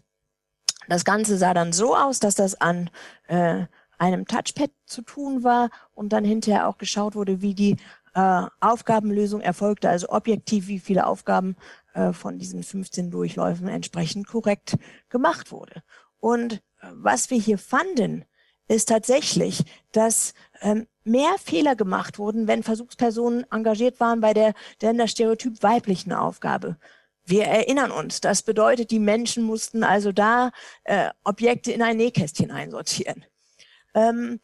das Ganze sah dann so aus, dass das an äh, einem Touchpad zu tun war und dann hinterher auch geschaut wurde, wie die äh, Aufgabenlösung erfolgte, also objektiv, wie viele Aufgaben äh, von diesen 15 Durchläufen entsprechend korrekt gemacht wurde. Und äh, was wir hier fanden, ist tatsächlich, dass ähm, mehr Fehler gemacht wurden, wenn Versuchspersonen engagiert waren bei der Gender-Stereotyp weiblichen Aufgabe. Wir erinnern uns, das bedeutet, die Menschen mussten also da äh, Objekte in ein Nähkästchen einsortieren. Ähm,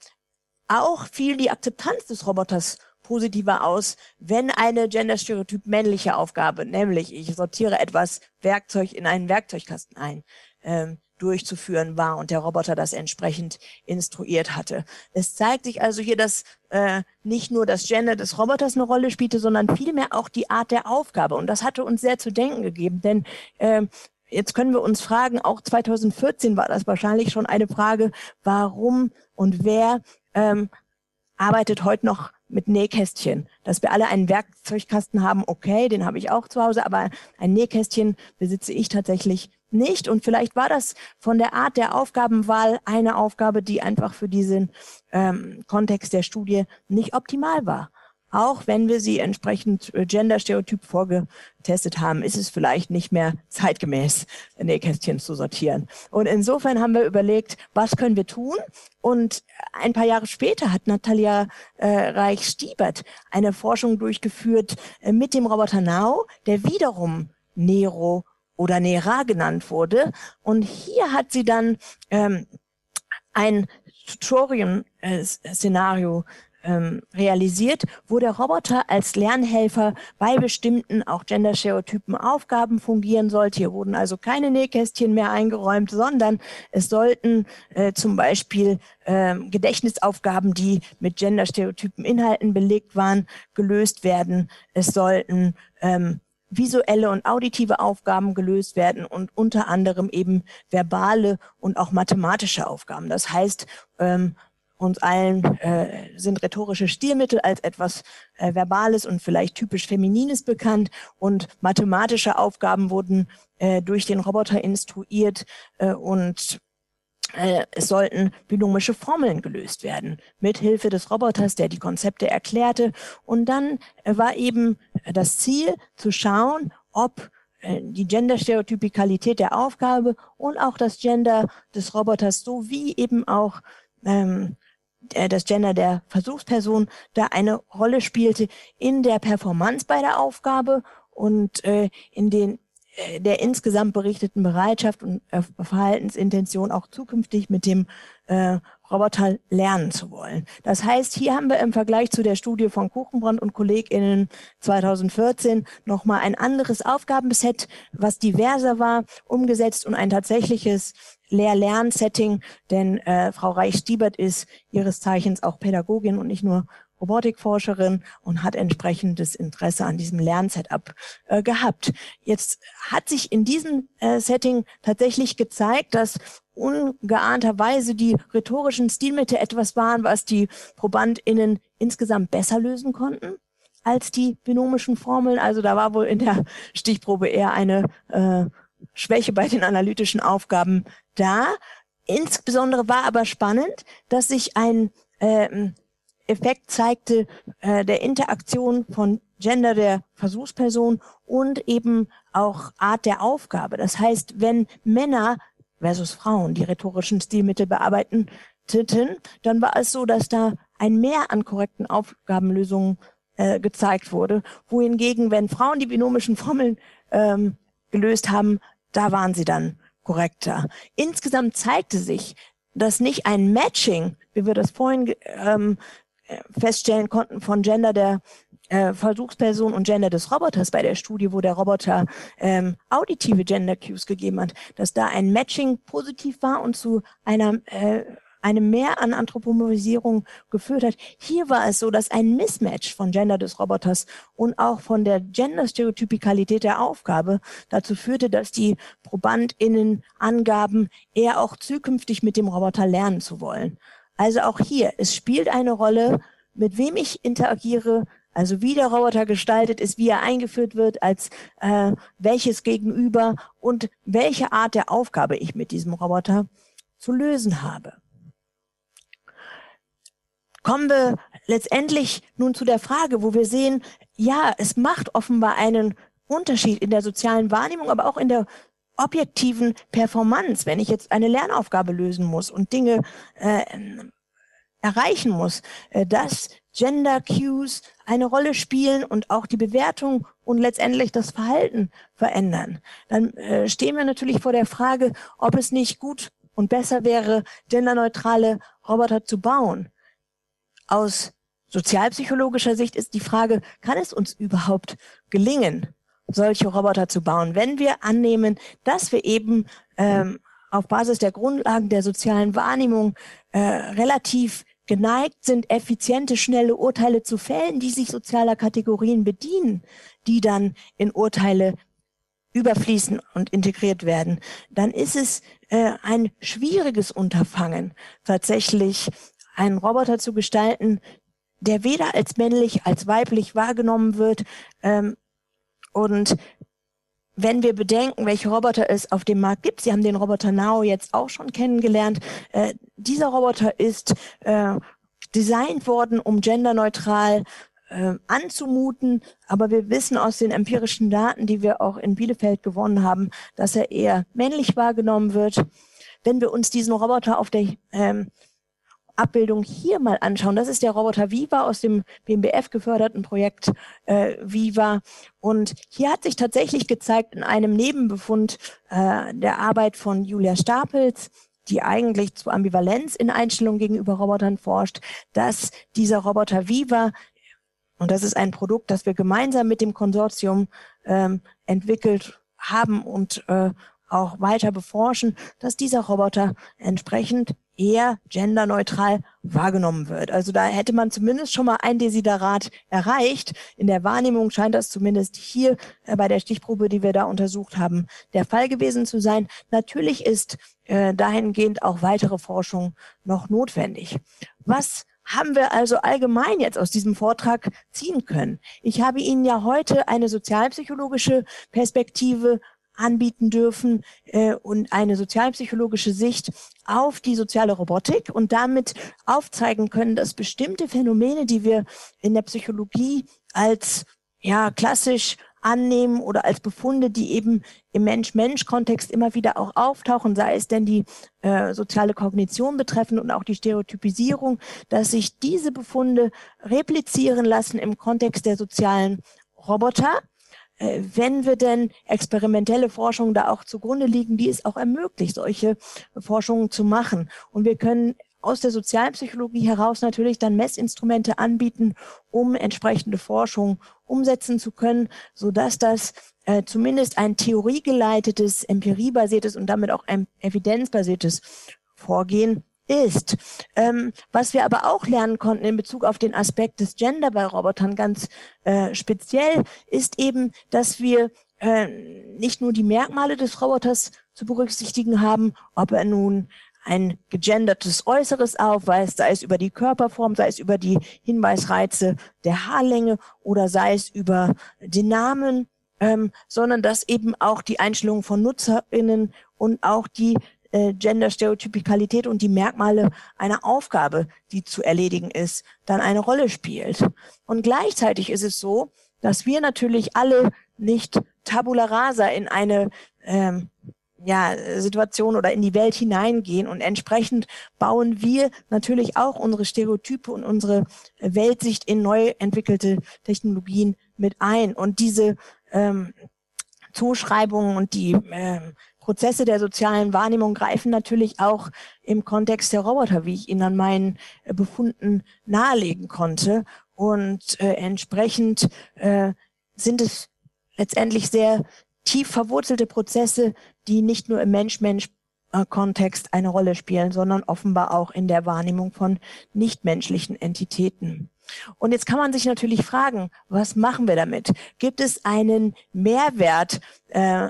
auch fiel die Akzeptanz des Roboters positiver aus, wenn eine genderstereotyp männliche Aufgabe, nämlich ich sortiere etwas Werkzeug in einen Werkzeugkasten ein, ähm, durchzuführen war und der Roboter das entsprechend instruiert hatte. Es zeigt sich also hier, dass äh, nicht nur das Gender des Roboters eine Rolle spielte, sondern vielmehr auch die Art der Aufgabe. Und das hatte uns sehr zu denken gegeben, denn äh, jetzt können wir uns fragen, auch 2014 war das wahrscheinlich schon eine Frage, warum und wer ähm, arbeitet heute noch mit Nähkästchen. Dass wir alle einen Werkzeugkasten haben, okay, den habe ich auch zu Hause, aber ein Nähkästchen besitze ich tatsächlich nicht. Und vielleicht war das von der Art der Aufgabenwahl eine Aufgabe, die einfach für diesen ähm, Kontext der Studie nicht optimal war auch wenn wir sie entsprechend äh, genderstereotyp vorgetestet haben, ist es vielleicht nicht mehr zeitgemäß, Nähkästchen zu sortieren. Und insofern haben wir überlegt, was können wir tun? Und ein paar Jahre später hat Natalia äh, Reich-Stiebert eine Forschung durchgeführt äh, mit dem Roboter Now, der wiederum Nero oder Nera genannt wurde. Und hier hat sie dann ähm, ein Tutorium-Szenario ähm, realisiert, wo der Roboter als Lernhelfer bei bestimmten auch genderstereotypen Aufgaben fungieren sollte. Hier wurden also keine Nähkästchen mehr eingeräumt, sondern es sollten äh, zum Beispiel äh, Gedächtnisaufgaben, die mit genderstereotypen Inhalten belegt waren, gelöst werden. Es sollten ähm, visuelle und auditive Aufgaben gelöst werden und unter anderem eben verbale und auch mathematische Aufgaben. Das heißt, ähm, uns allen äh, sind rhetorische Stilmittel als etwas äh, Verbales und vielleicht typisch Feminines bekannt und mathematische Aufgaben wurden äh, durch den Roboter instruiert äh, und äh, es sollten binomische Formeln gelöst werden mit Hilfe des Roboters, der die Konzepte erklärte. Und dann äh, war eben das Ziel zu schauen, ob äh, die Gender-Stereotypikalität der Aufgabe und auch das Gender des Roboters sowie eben auch ähm, äh, das Gender der Versuchsperson da eine Rolle spielte in der Performance bei der Aufgabe und äh, in den der insgesamt berichteten Bereitschaft und äh, Verhaltensintention auch zukünftig mit dem äh, Roboter lernen zu wollen. Das heißt, hier haben wir im Vergleich zu der Studie von Kuchenbrand und KollegInnen 2014 nochmal ein anderes Aufgabenset, was diverser war, umgesetzt und ein tatsächliches Lehr-Lern-Setting, denn äh, Frau Reich-Stiebert ist ihres Zeichens auch Pädagogin und nicht nur Robotikforscherin und hat entsprechendes Interesse an diesem Lernsetup äh, gehabt. Jetzt hat sich in diesem äh, Setting tatsächlich gezeigt, dass ungeahnterweise die rhetorischen Stilmittel etwas waren, was die ProbandInnen insgesamt besser lösen konnten als die binomischen Formeln. Also da war wohl in der Stichprobe eher eine äh, Schwäche bei den analytischen Aufgaben da. Insbesondere war aber spannend, dass sich ein äh, Effekt zeigte äh, der Interaktion von Gender der Versuchsperson und eben auch Art der Aufgabe. Das heißt, wenn Männer versus Frauen die rhetorischen Stilmittel bearbeiteten, dann war es so, dass da ein Mehr an korrekten Aufgabenlösungen äh, gezeigt wurde, wohingegen, wenn Frauen die binomischen Formeln ähm, gelöst haben, da waren sie dann korrekter. Insgesamt zeigte sich, dass nicht ein Matching, wie wir das vorhin ähm, feststellen konnten von Gender der äh, Versuchsperson und Gender des Roboters bei der Studie, wo der Roboter ähm, auditive Gender Cues gegeben hat, dass da ein Matching positiv war und zu einer äh, einem Mehr an Anthropomorphisierung geführt hat. Hier war es so, dass ein Mismatch von Gender des Roboters und auch von der Gender-Stereotypikalität der Aufgabe dazu führte, dass die ProbandInnen angaben, eher auch zukünftig mit dem Roboter lernen zu wollen. Also auch hier, es spielt eine Rolle, mit wem ich interagiere, also wie der Roboter gestaltet ist, wie er eingeführt wird, als äh, welches Gegenüber und welche Art der Aufgabe ich mit diesem Roboter zu lösen habe. Kommen wir letztendlich nun zu der Frage, wo wir sehen, ja, es macht offenbar einen Unterschied in der sozialen Wahrnehmung, aber auch in der objektiven Performance, wenn ich jetzt eine Lernaufgabe lösen muss und Dinge äh, erreichen muss, äh, dass Gender Cues eine Rolle spielen und auch die Bewertung und letztendlich das Verhalten verändern, dann äh, stehen wir natürlich vor der Frage, ob es nicht gut und besser wäre, genderneutrale Roboter zu bauen. Aus sozialpsychologischer Sicht ist die Frage, kann es uns überhaupt gelingen, solche Roboter zu bauen, wenn wir annehmen, dass wir eben ähm, auf Basis der Grundlagen der sozialen Wahrnehmung äh, relativ geneigt sind, effiziente, schnelle Urteile zu fällen, die sich sozialer Kategorien bedienen, die dann in Urteile überfließen und integriert werden, dann ist es äh, ein schwieriges Unterfangen, tatsächlich einen Roboter zu gestalten, der weder als männlich als weiblich wahrgenommen wird, ähm, und wenn wir bedenken, welche Roboter es auf dem Markt gibt, Sie haben den Roboter Now jetzt auch schon kennengelernt, äh, dieser Roboter ist äh, designt worden, um genderneutral äh, anzumuten, aber wir wissen aus den empirischen Daten, die wir auch in Bielefeld gewonnen haben, dass er eher männlich wahrgenommen wird. Wenn wir uns diesen Roboter auf der ähm, Abbildung hier mal anschauen. Das ist der Roboter Viva aus dem BMBF geförderten Projekt äh, Viva. Und hier hat sich tatsächlich gezeigt in einem Nebenbefund äh, der Arbeit von Julia Stapels, die eigentlich zu Ambivalenz in Einstellungen gegenüber Robotern forscht, dass dieser Roboter Viva und das ist ein Produkt, das wir gemeinsam mit dem Konsortium ähm, entwickelt haben und äh, auch weiter beforschen, dass dieser Roboter entsprechend eher genderneutral wahrgenommen wird. Also da hätte man zumindest schon mal ein Desiderat erreicht. In der Wahrnehmung scheint das zumindest hier äh, bei der Stichprobe, die wir da untersucht haben, der Fall gewesen zu sein. Natürlich ist äh, dahingehend auch weitere Forschung noch notwendig. Was haben wir also allgemein jetzt aus diesem Vortrag ziehen können? Ich habe Ihnen ja heute eine sozialpsychologische Perspektive anbieten dürfen äh, und eine sozialpsychologische Sicht auf die soziale Robotik und damit aufzeigen können, dass bestimmte Phänomene, die wir in der Psychologie als ja klassisch annehmen oder als Befunde, die eben im Mensch-Mensch-Kontext immer wieder auch auftauchen, sei es denn die äh, soziale Kognition betreffend und auch die Stereotypisierung, dass sich diese Befunde replizieren lassen im Kontext der sozialen Roboter wenn wir denn experimentelle Forschung da auch zugrunde liegen, die es auch ermöglicht, solche Forschungen zu machen. Und wir können aus der Sozialpsychologie heraus natürlich dann Messinstrumente anbieten, um entsprechende Forschung umsetzen zu können, so dass das äh, zumindest ein theoriegeleitetes, empiriebasiertes und damit auch ein evidenzbasiertes Vorgehen ist. Ähm, was wir aber auch lernen konnten in Bezug auf den Aspekt des Gender bei Robotern ganz äh, speziell, ist eben, dass wir äh, nicht nur die Merkmale des Roboters zu berücksichtigen haben, ob er nun ein gegendertes Äußeres aufweist, sei es über die Körperform, sei es über die Hinweisreize der Haarlänge oder sei es über den Namen, ähm, sondern dass eben auch die Einstellungen von NutzerInnen und auch die äh, Gender-Stereotypikalität und die Merkmale einer Aufgabe, die zu erledigen ist, dann eine Rolle spielt. Und gleichzeitig ist es so, dass wir natürlich alle nicht tabula rasa in eine ähm, ja, Situation oder in die Welt hineingehen und entsprechend bauen wir natürlich auch unsere Stereotype und unsere Weltsicht in neu entwickelte Technologien mit ein. Und diese ähm, Zuschreibungen und die ähm, Prozesse der sozialen Wahrnehmung greifen natürlich auch im Kontext der Roboter, wie ich Ihnen an meinen äh, Befunden nahelegen konnte. Und äh, entsprechend äh, sind es letztendlich sehr tief verwurzelte Prozesse, die nicht nur im Mensch-Mensch-Kontext eine Rolle spielen, sondern offenbar auch in der Wahrnehmung von nichtmenschlichen Entitäten. Und jetzt kann man sich natürlich fragen, was machen wir damit? Gibt es einen Mehrwert äh,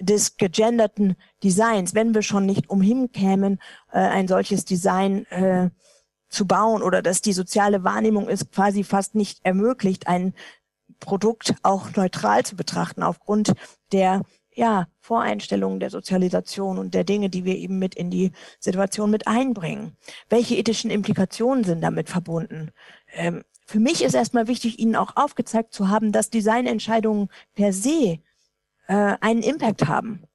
des gegenderten Designs, wenn wir schon nicht umhin kämen, äh, ein solches Design äh, zu bauen oder dass die soziale Wahrnehmung es quasi fast nicht ermöglicht, ein Produkt auch neutral zu betrachten aufgrund der ja, Voreinstellungen der Sozialisation und der Dinge, die wir eben mit in die Situation mit einbringen. Welche ethischen Implikationen sind damit verbunden? Ähm, für mich ist erstmal wichtig, Ihnen auch aufgezeigt zu haben, dass Designentscheidungen per se äh, einen Impact haben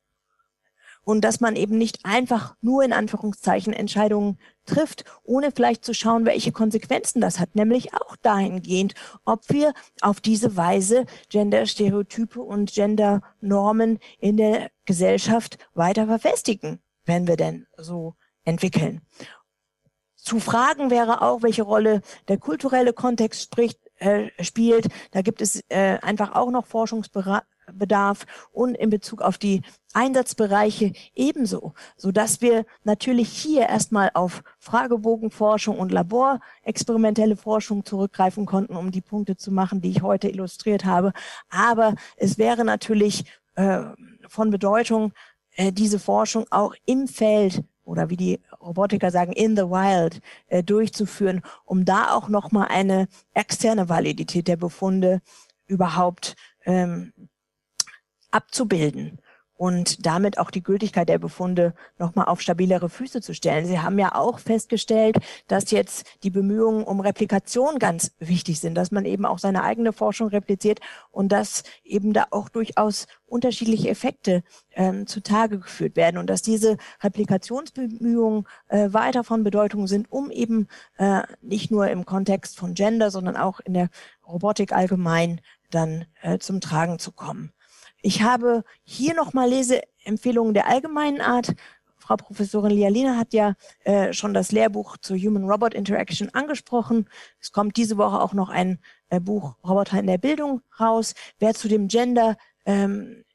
und dass man eben nicht einfach nur in Anführungszeichen Entscheidungen trifft, ohne vielleicht zu schauen, welche Konsequenzen das hat, nämlich auch dahingehend, ob wir auf diese Weise Gender-Stereotype und Gender-Normen in der Gesellschaft weiter verfestigen, wenn wir denn so entwickeln. Zu fragen wäre auch, welche Rolle der kulturelle Kontext spricht, äh, spielt. Da gibt es äh, einfach auch noch Forschungsbereiche Bedarf und in Bezug auf die Einsatzbereiche ebenso, so dass wir natürlich hier erstmal auf Fragebogenforschung und Laborexperimentelle Forschung zurückgreifen konnten, um die Punkte zu machen, die ich heute illustriert habe. Aber es wäre natürlich äh, von Bedeutung, äh, diese Forschung auch im Feld oder wie die Robotiker sagen, in the wild äh, durchzuführen, um da auch nochmal eine externe Validität der Befunde überhaupt ähm, abzubilden und damit auch die Gültigkeit der Befunde nochmal auf stabilere Füße zu stellen. Sie haben ja auch festgestellt, dass jetzt die Bemühungen um Replikation ganz wichtig sind, dass man eben auch seine eigene Forschung repliziert und dass eben da auch durchaus unterschiedliche Effekte ähm, zutage geführt werden und dass diese Replikationsbemühungen äh, weiter von Bedeutung sind, um eben äh, nicht nur im Kontext von Gender, sondern auch in der Robotik allgemein dann äh, zum Tragen zu kommen. Ich habe hier nochmal Leseempfehlungen der allgemeinen Art. Frau Professorin Lialina hat ja äh, schon das Lehrbuch zur Human-Robot Interaction angesprochen. Es kommt diese Woche auch noch ein äh, Buch Roboter in der Bildung raus. Wer zu dem Gender ähm,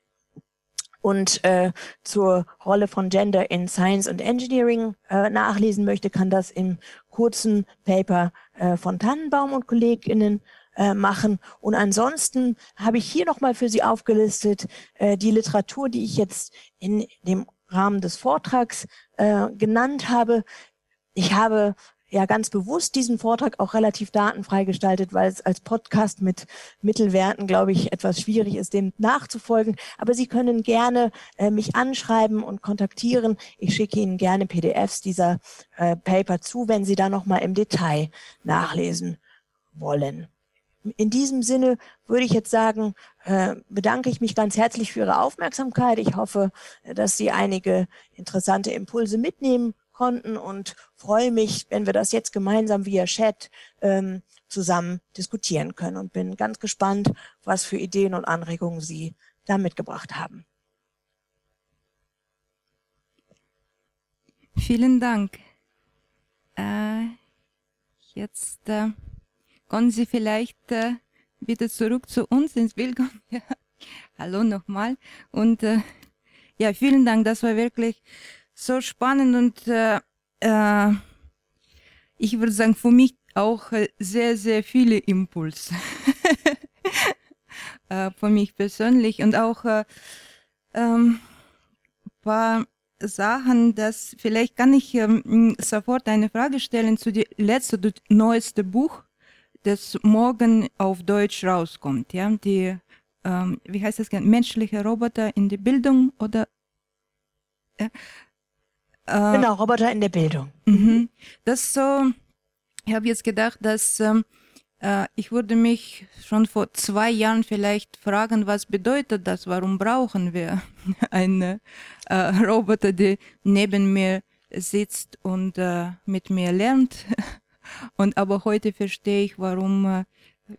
und äh, zur Rolle von Gender in Science und Engineering äh, nachlesen möchte, kann das im kurzen Paper äh, von Tannenbaum und KollegInnen äh, machen. Und ansonsten habe ich hier nochmal für Sie aufgelistet äh, die Literatur, die ich jetzt in dem Rahmen des Vortrags äh, genannt habe. Ich habe ja ganz bewusst diesen Vortrag auch relativ datenfrei gestaltet, weil es als Podcast mit Mittelwerten, glaube ich, etwas schwierig ist, dem nachzufolgen. Aber Sie können gerne äh, mich anschreiben und kontaktieren. Ich schicke Ihnen gerne PDFs dieser äh, Paper zu, wenn Sie da nochmal im Detail nachlesen wollen in diesem Sinne würde ich jetzt sagen, äh, bedanke ich mich ganz herzlich für Ihre Aufmerksamkeit. Ich hoffe, dass Sie einige interessante Impulse mitnehmen konnten und freue mich, wenn wir das jetzt gemeinsam via Chat ähm, zusammen diskutieren können und bin ganz gespannt, was für Ideen und Anregungen Sie da mitgebracht haben. Vielen Dank. Äh, jetzt äh kommen Sie vielleicht äh, wieder zurück zu uns ins Bildung. Ja. Hallo nochmal. Und äh, ja, vielen Dank. Das war wirklich so spannend und äh, äh, ich würde sagen, für mich auch äh, sehr, sehr viele Impulse. äh, für mich persönlich und auch äh, ähm, paar Sachen, dass vielleicht kann ich ähm, sofort eine Frage stellen zu dem letzten, neueste Buch, das morgen auf Deutsch rauskommt. Ja, die, ähm, wie heißt das? Menschliche Roboter in der Bildung oder? Äh, genau, Roboter in der Bildung. Mhm. Das so. Ich habe jetzt gedacht, dass ähm, äh, ich würde mich schon vor zwei Jahren vielleicht fragen, was bedeutet das? Warum brauchen wir einen äh, Roboter, der neben mir sitzt und äh, mit mir lernt? Und aber heute verstehe ich, warum äh,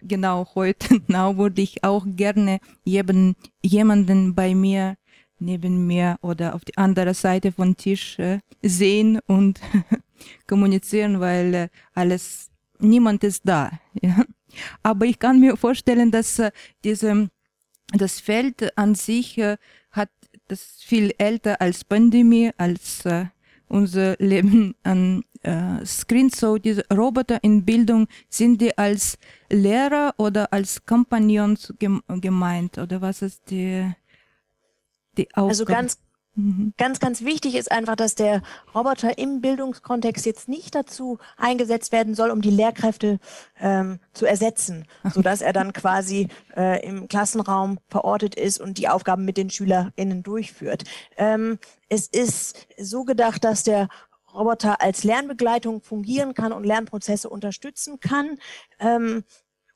genau heute genau würde ich auch gerne jemanden, jemanden bei mir neben mir oder auf die andere Seite von Tisch äh, sehen und kommunizieren, weil äh, alles niemand ist da. Ja? Aber ich kann mir vorstellen, dass diese, das Feld an sich hat das viel älter als Pandemie, als unser Leben an äh, Screen. So diese Roboter in Bildung, sind die als Lehrer oder als Kompagnons gemeint? Oder was ist die, die Aufgabe? Also ganz Mhm. Ganz, ganz wichtig ist einfach, dass der Roboter im Bildungskontext jetzt nicht dazu eingesetzt werden soll, um die Lehrkräfte ähm, zu ersetzen, so dass er dann quasi äh, im Klassenraum verortet ist und die Aufgaben mit den SchülerInnen durchführt. Ähm, es ist so gedacht, dass der Roboter als Lernbegleitung fungieren kann und Lernprozesse unterstützen kann ähm,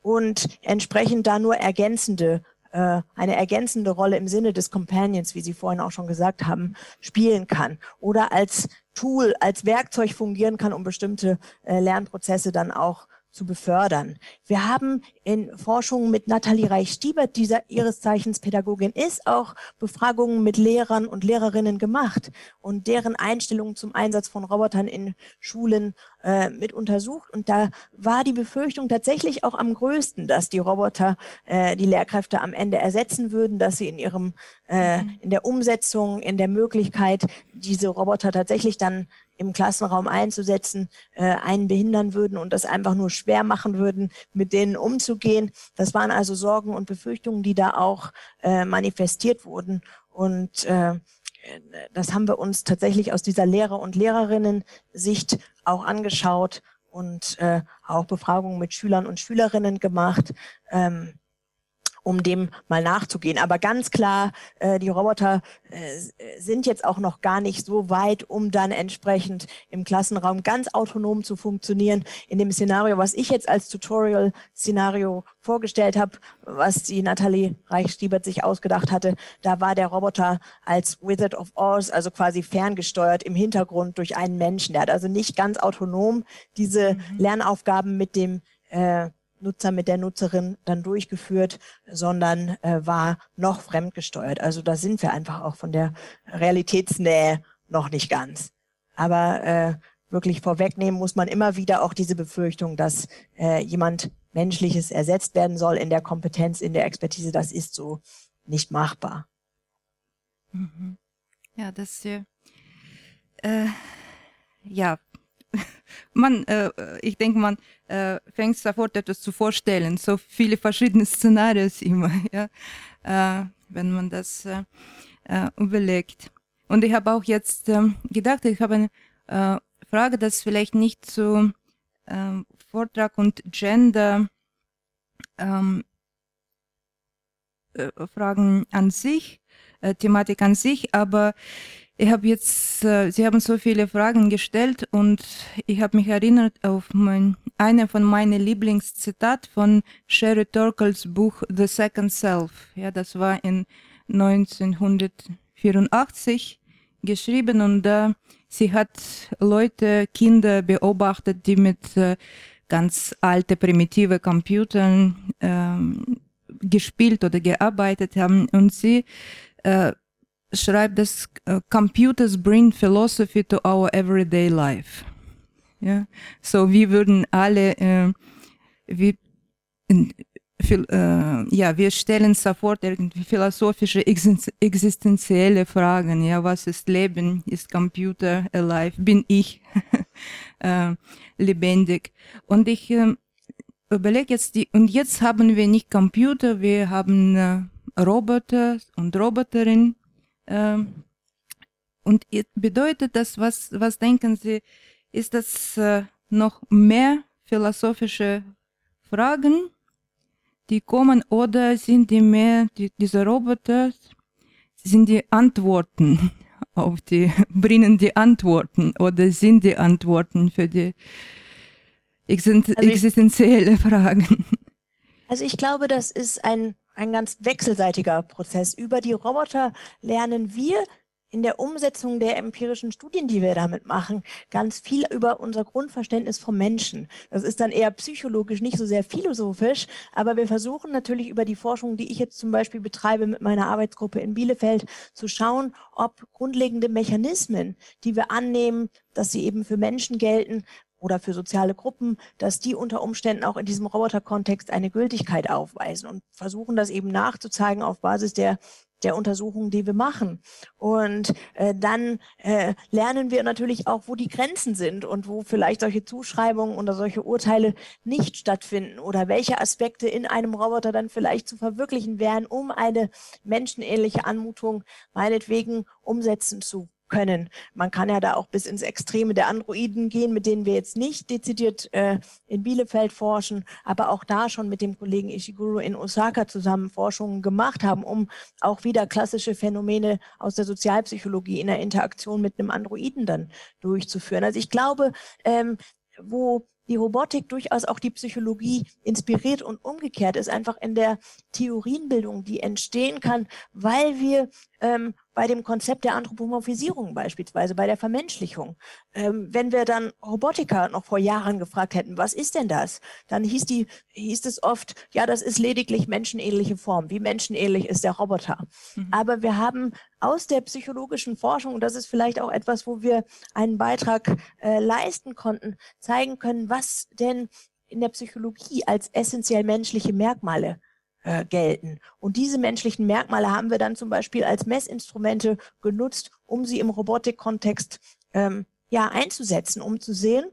und entsprechend da nur ergänzende äh, eine ergänzende Rolle im Sinne des Companions, wie Sie vorhin auch schon gesagt haben, spielen kann oder als Tool, als Werkzeug fungieren kann, um bestimmte äh, Lernprozesse dann auch zu befördern. Wir haben in Forschungen mit Nathalie Reich-Stiebert, die ihres Zeichens Pädagogin ist, auch Befragungen mit Lehrern und Lehrerinnen gemacht und deren Einstellungen zum Einsatz von Robotern in Schulen äh, mit untersucht. Und da war die Befürchtung tatsächlich auch am größten, dass die Roboter äh, die Lehrkräfte am Ende ersetzen würden, dass sie in ihrem äh, mhm. in der Umsetzung, in der Möglichkeit, diese Roboter tatsächlich dann im Klassenraum einzusetzen, äh, einen behindern würden und das einfach nur schwer machen würden, mit denen umzugehen. Das waren also Sorgen und Befürchtungen, die da auch äh, manifestiert wurden. Und äh, das haben wir uns tatsächlich aus dieser Lehrer- und Lehrerinnen-Sicht auch angeschaut und äh, auch Befragungen mit Schülern und Schülerinnen gemacht. Ähm, um dem mal nachzugehen. Aber ganz klar, äh, die Roboter äh, sind jetzt auch noch gar nicht so weit, um dann entsprechend im Klassenraum ganz autonom zu funktionieren. In dem Szenario, was ich jetzt als Tutorial-Szenario vorgestellt habe, was die Nathalie Reichstiebert sich ausgedacht hatte, da war der Roboter als Wizard of Oz, also quasi ferngesteuert im Hintergrund durch einen Menschen. Der hat also nicht ganz autonom diese mhm. Lernaufgaben mit dem äh, Nutzer mit der Nutzerin dann durchgeführt, sondern äh, war noch fremdgesteuert. Also da sind wir einfach auch von der Realitätsnähe noch nicht ganz. Aber äh, wirklich vorwegnehmen muss man immer wieder auch diese Befürchtung, dass äh, jemand Menschliches ersetzt werden soll in der Kompetenz, in der Expertise. Das ist so nicht machbar. Mhm. Ja, das äh, ja man, äh, ich denke, man äh, fängt sofort etwas zu vorstellen. So viele verschiedene Szenarien immer, ja, äh, wenn man das äh, äh, überlegt. Und ich habe auch jetzt ähm, gedacht, ich habe eine äh, Frage, das vielleicht nicht zu ähm, Vortrag und Gender ähm, Fragen an sich, Thematik an sich, aber ich habe jetzt, äh, Sie haben so viele Fragen gestellt und ich habe mich erinnert auf mein, eine von meinen Lieblingszitat von Sherry Torkels Buch The Second Self. Ja, das war in 1984 geschrieben und da äh, sie hat Leute, Kinder beobachtet, die mit äh, ganz alte primitive Computern ähm, gespielt oder gearbeitet haben und sie äh, schreibt, dass uh, computers bring philosophy to our everyday life. Ja, so wir würden alle, äh, wir, äh, ja, wir stellen sofort irgendwie philosophische, existenzielle Fragen. Ja, was ist Leben? Ist Computer alive? Bin ich äh, lebendig? Und ich äh, überlege jetzt die, und jetzt haben wir nicht Computer, wir haben äh, Roboter und Roboterin. Äh, und bedeutet das, was, was denken Sie, ist das äh, noch mehr philosophische Fragen, die kommen, oder sind die mehr, die, diese Roboter, sind die Antworten auf die, bringen die Antworten oder sind die Antworten für die existen also existenzielle Fragen? Also ich glaube, das ist ein, ein ganz wechselseitiger Prozess. Über die Roboter lernen wir in der Umsetzung der empirischen Studien, die wir damit machen, ganz viel über unser Grundverständnis vom Menschen. Das ist dann eher psychologisch, nicht so sehr philosophisch, aber wir versuchen natürlich über die Forschung, die ich jetzt zum Beispiel betreibe mit meiner Arbeitsgruppe in Bielefeld, zu schauen, ob grundlegende Mechanismen, die wir annehmen, dass sie eben für Menschen gelten, oder für soziale Gruppen, dass die unter Umständen auch in diesem Roboterkontext eine Gültigkeit aufweisen und versuchen das eben nachzuzeigen auf Basis der der Untersuchungen, die wir machen. Und äh, dann äh, lernen wir natürlich auch, wo die Grenzen sind und wo vielleicht solche Zuschreibungen oder solche Urteile nicht stattfinden oder welche Aspekte in einem Roboter dann vielleicht zu verwirklichen wären, um eine menschenähnliche Anmutung meinetwegen umsetzen zu können. Man kann ja da auch bis ins Extreme der Androiden gehen, mit denen wir jetzt nicht dezidiert äh, in Bielefeld forschen, aber auch da schon mit dem Kollegen Ishiguro in Osaka zusammen Forschungen gemacht haben, um auch wieder klassische Phänomene aus der Sozialpsychologie in der Interaktion mit einem Androiden dann durchzuführen. Also ich glaube, ähm, wo die Robotik durchaus auch die Psychologie inspiriert und umgekehrt ist einfach in der Theorienbildung, die entstehen kann, weil wir ähm, bei dem Konzept der Anthropomorphisierung beispielsweise, bei der Vermenschlichung. Ähm, wenn wir dann Robotiker noch vor Jahren gefragt hätten, was ist denn das? Dann hieß, die, hieß es oft, ja, das ist lediglich menschenähnliche Form. Wie menschenähnlich ist der Roboter? Mhm. Aber wir haben aus der psychologischen Forschung, und das ist vielleicht auch etwas, wo wir einen Beitrag äh, leisten konnten, zeigen können, was denn in der Psychologie als essentiell menschliche Merkmale äh, gelten. Und diese menschlichen Merkmale haben wir dann zum Beispiel als Messinstrumente genutzt, um sie im Robotikkontext ähm, ja einzusetzen, um zu sehen,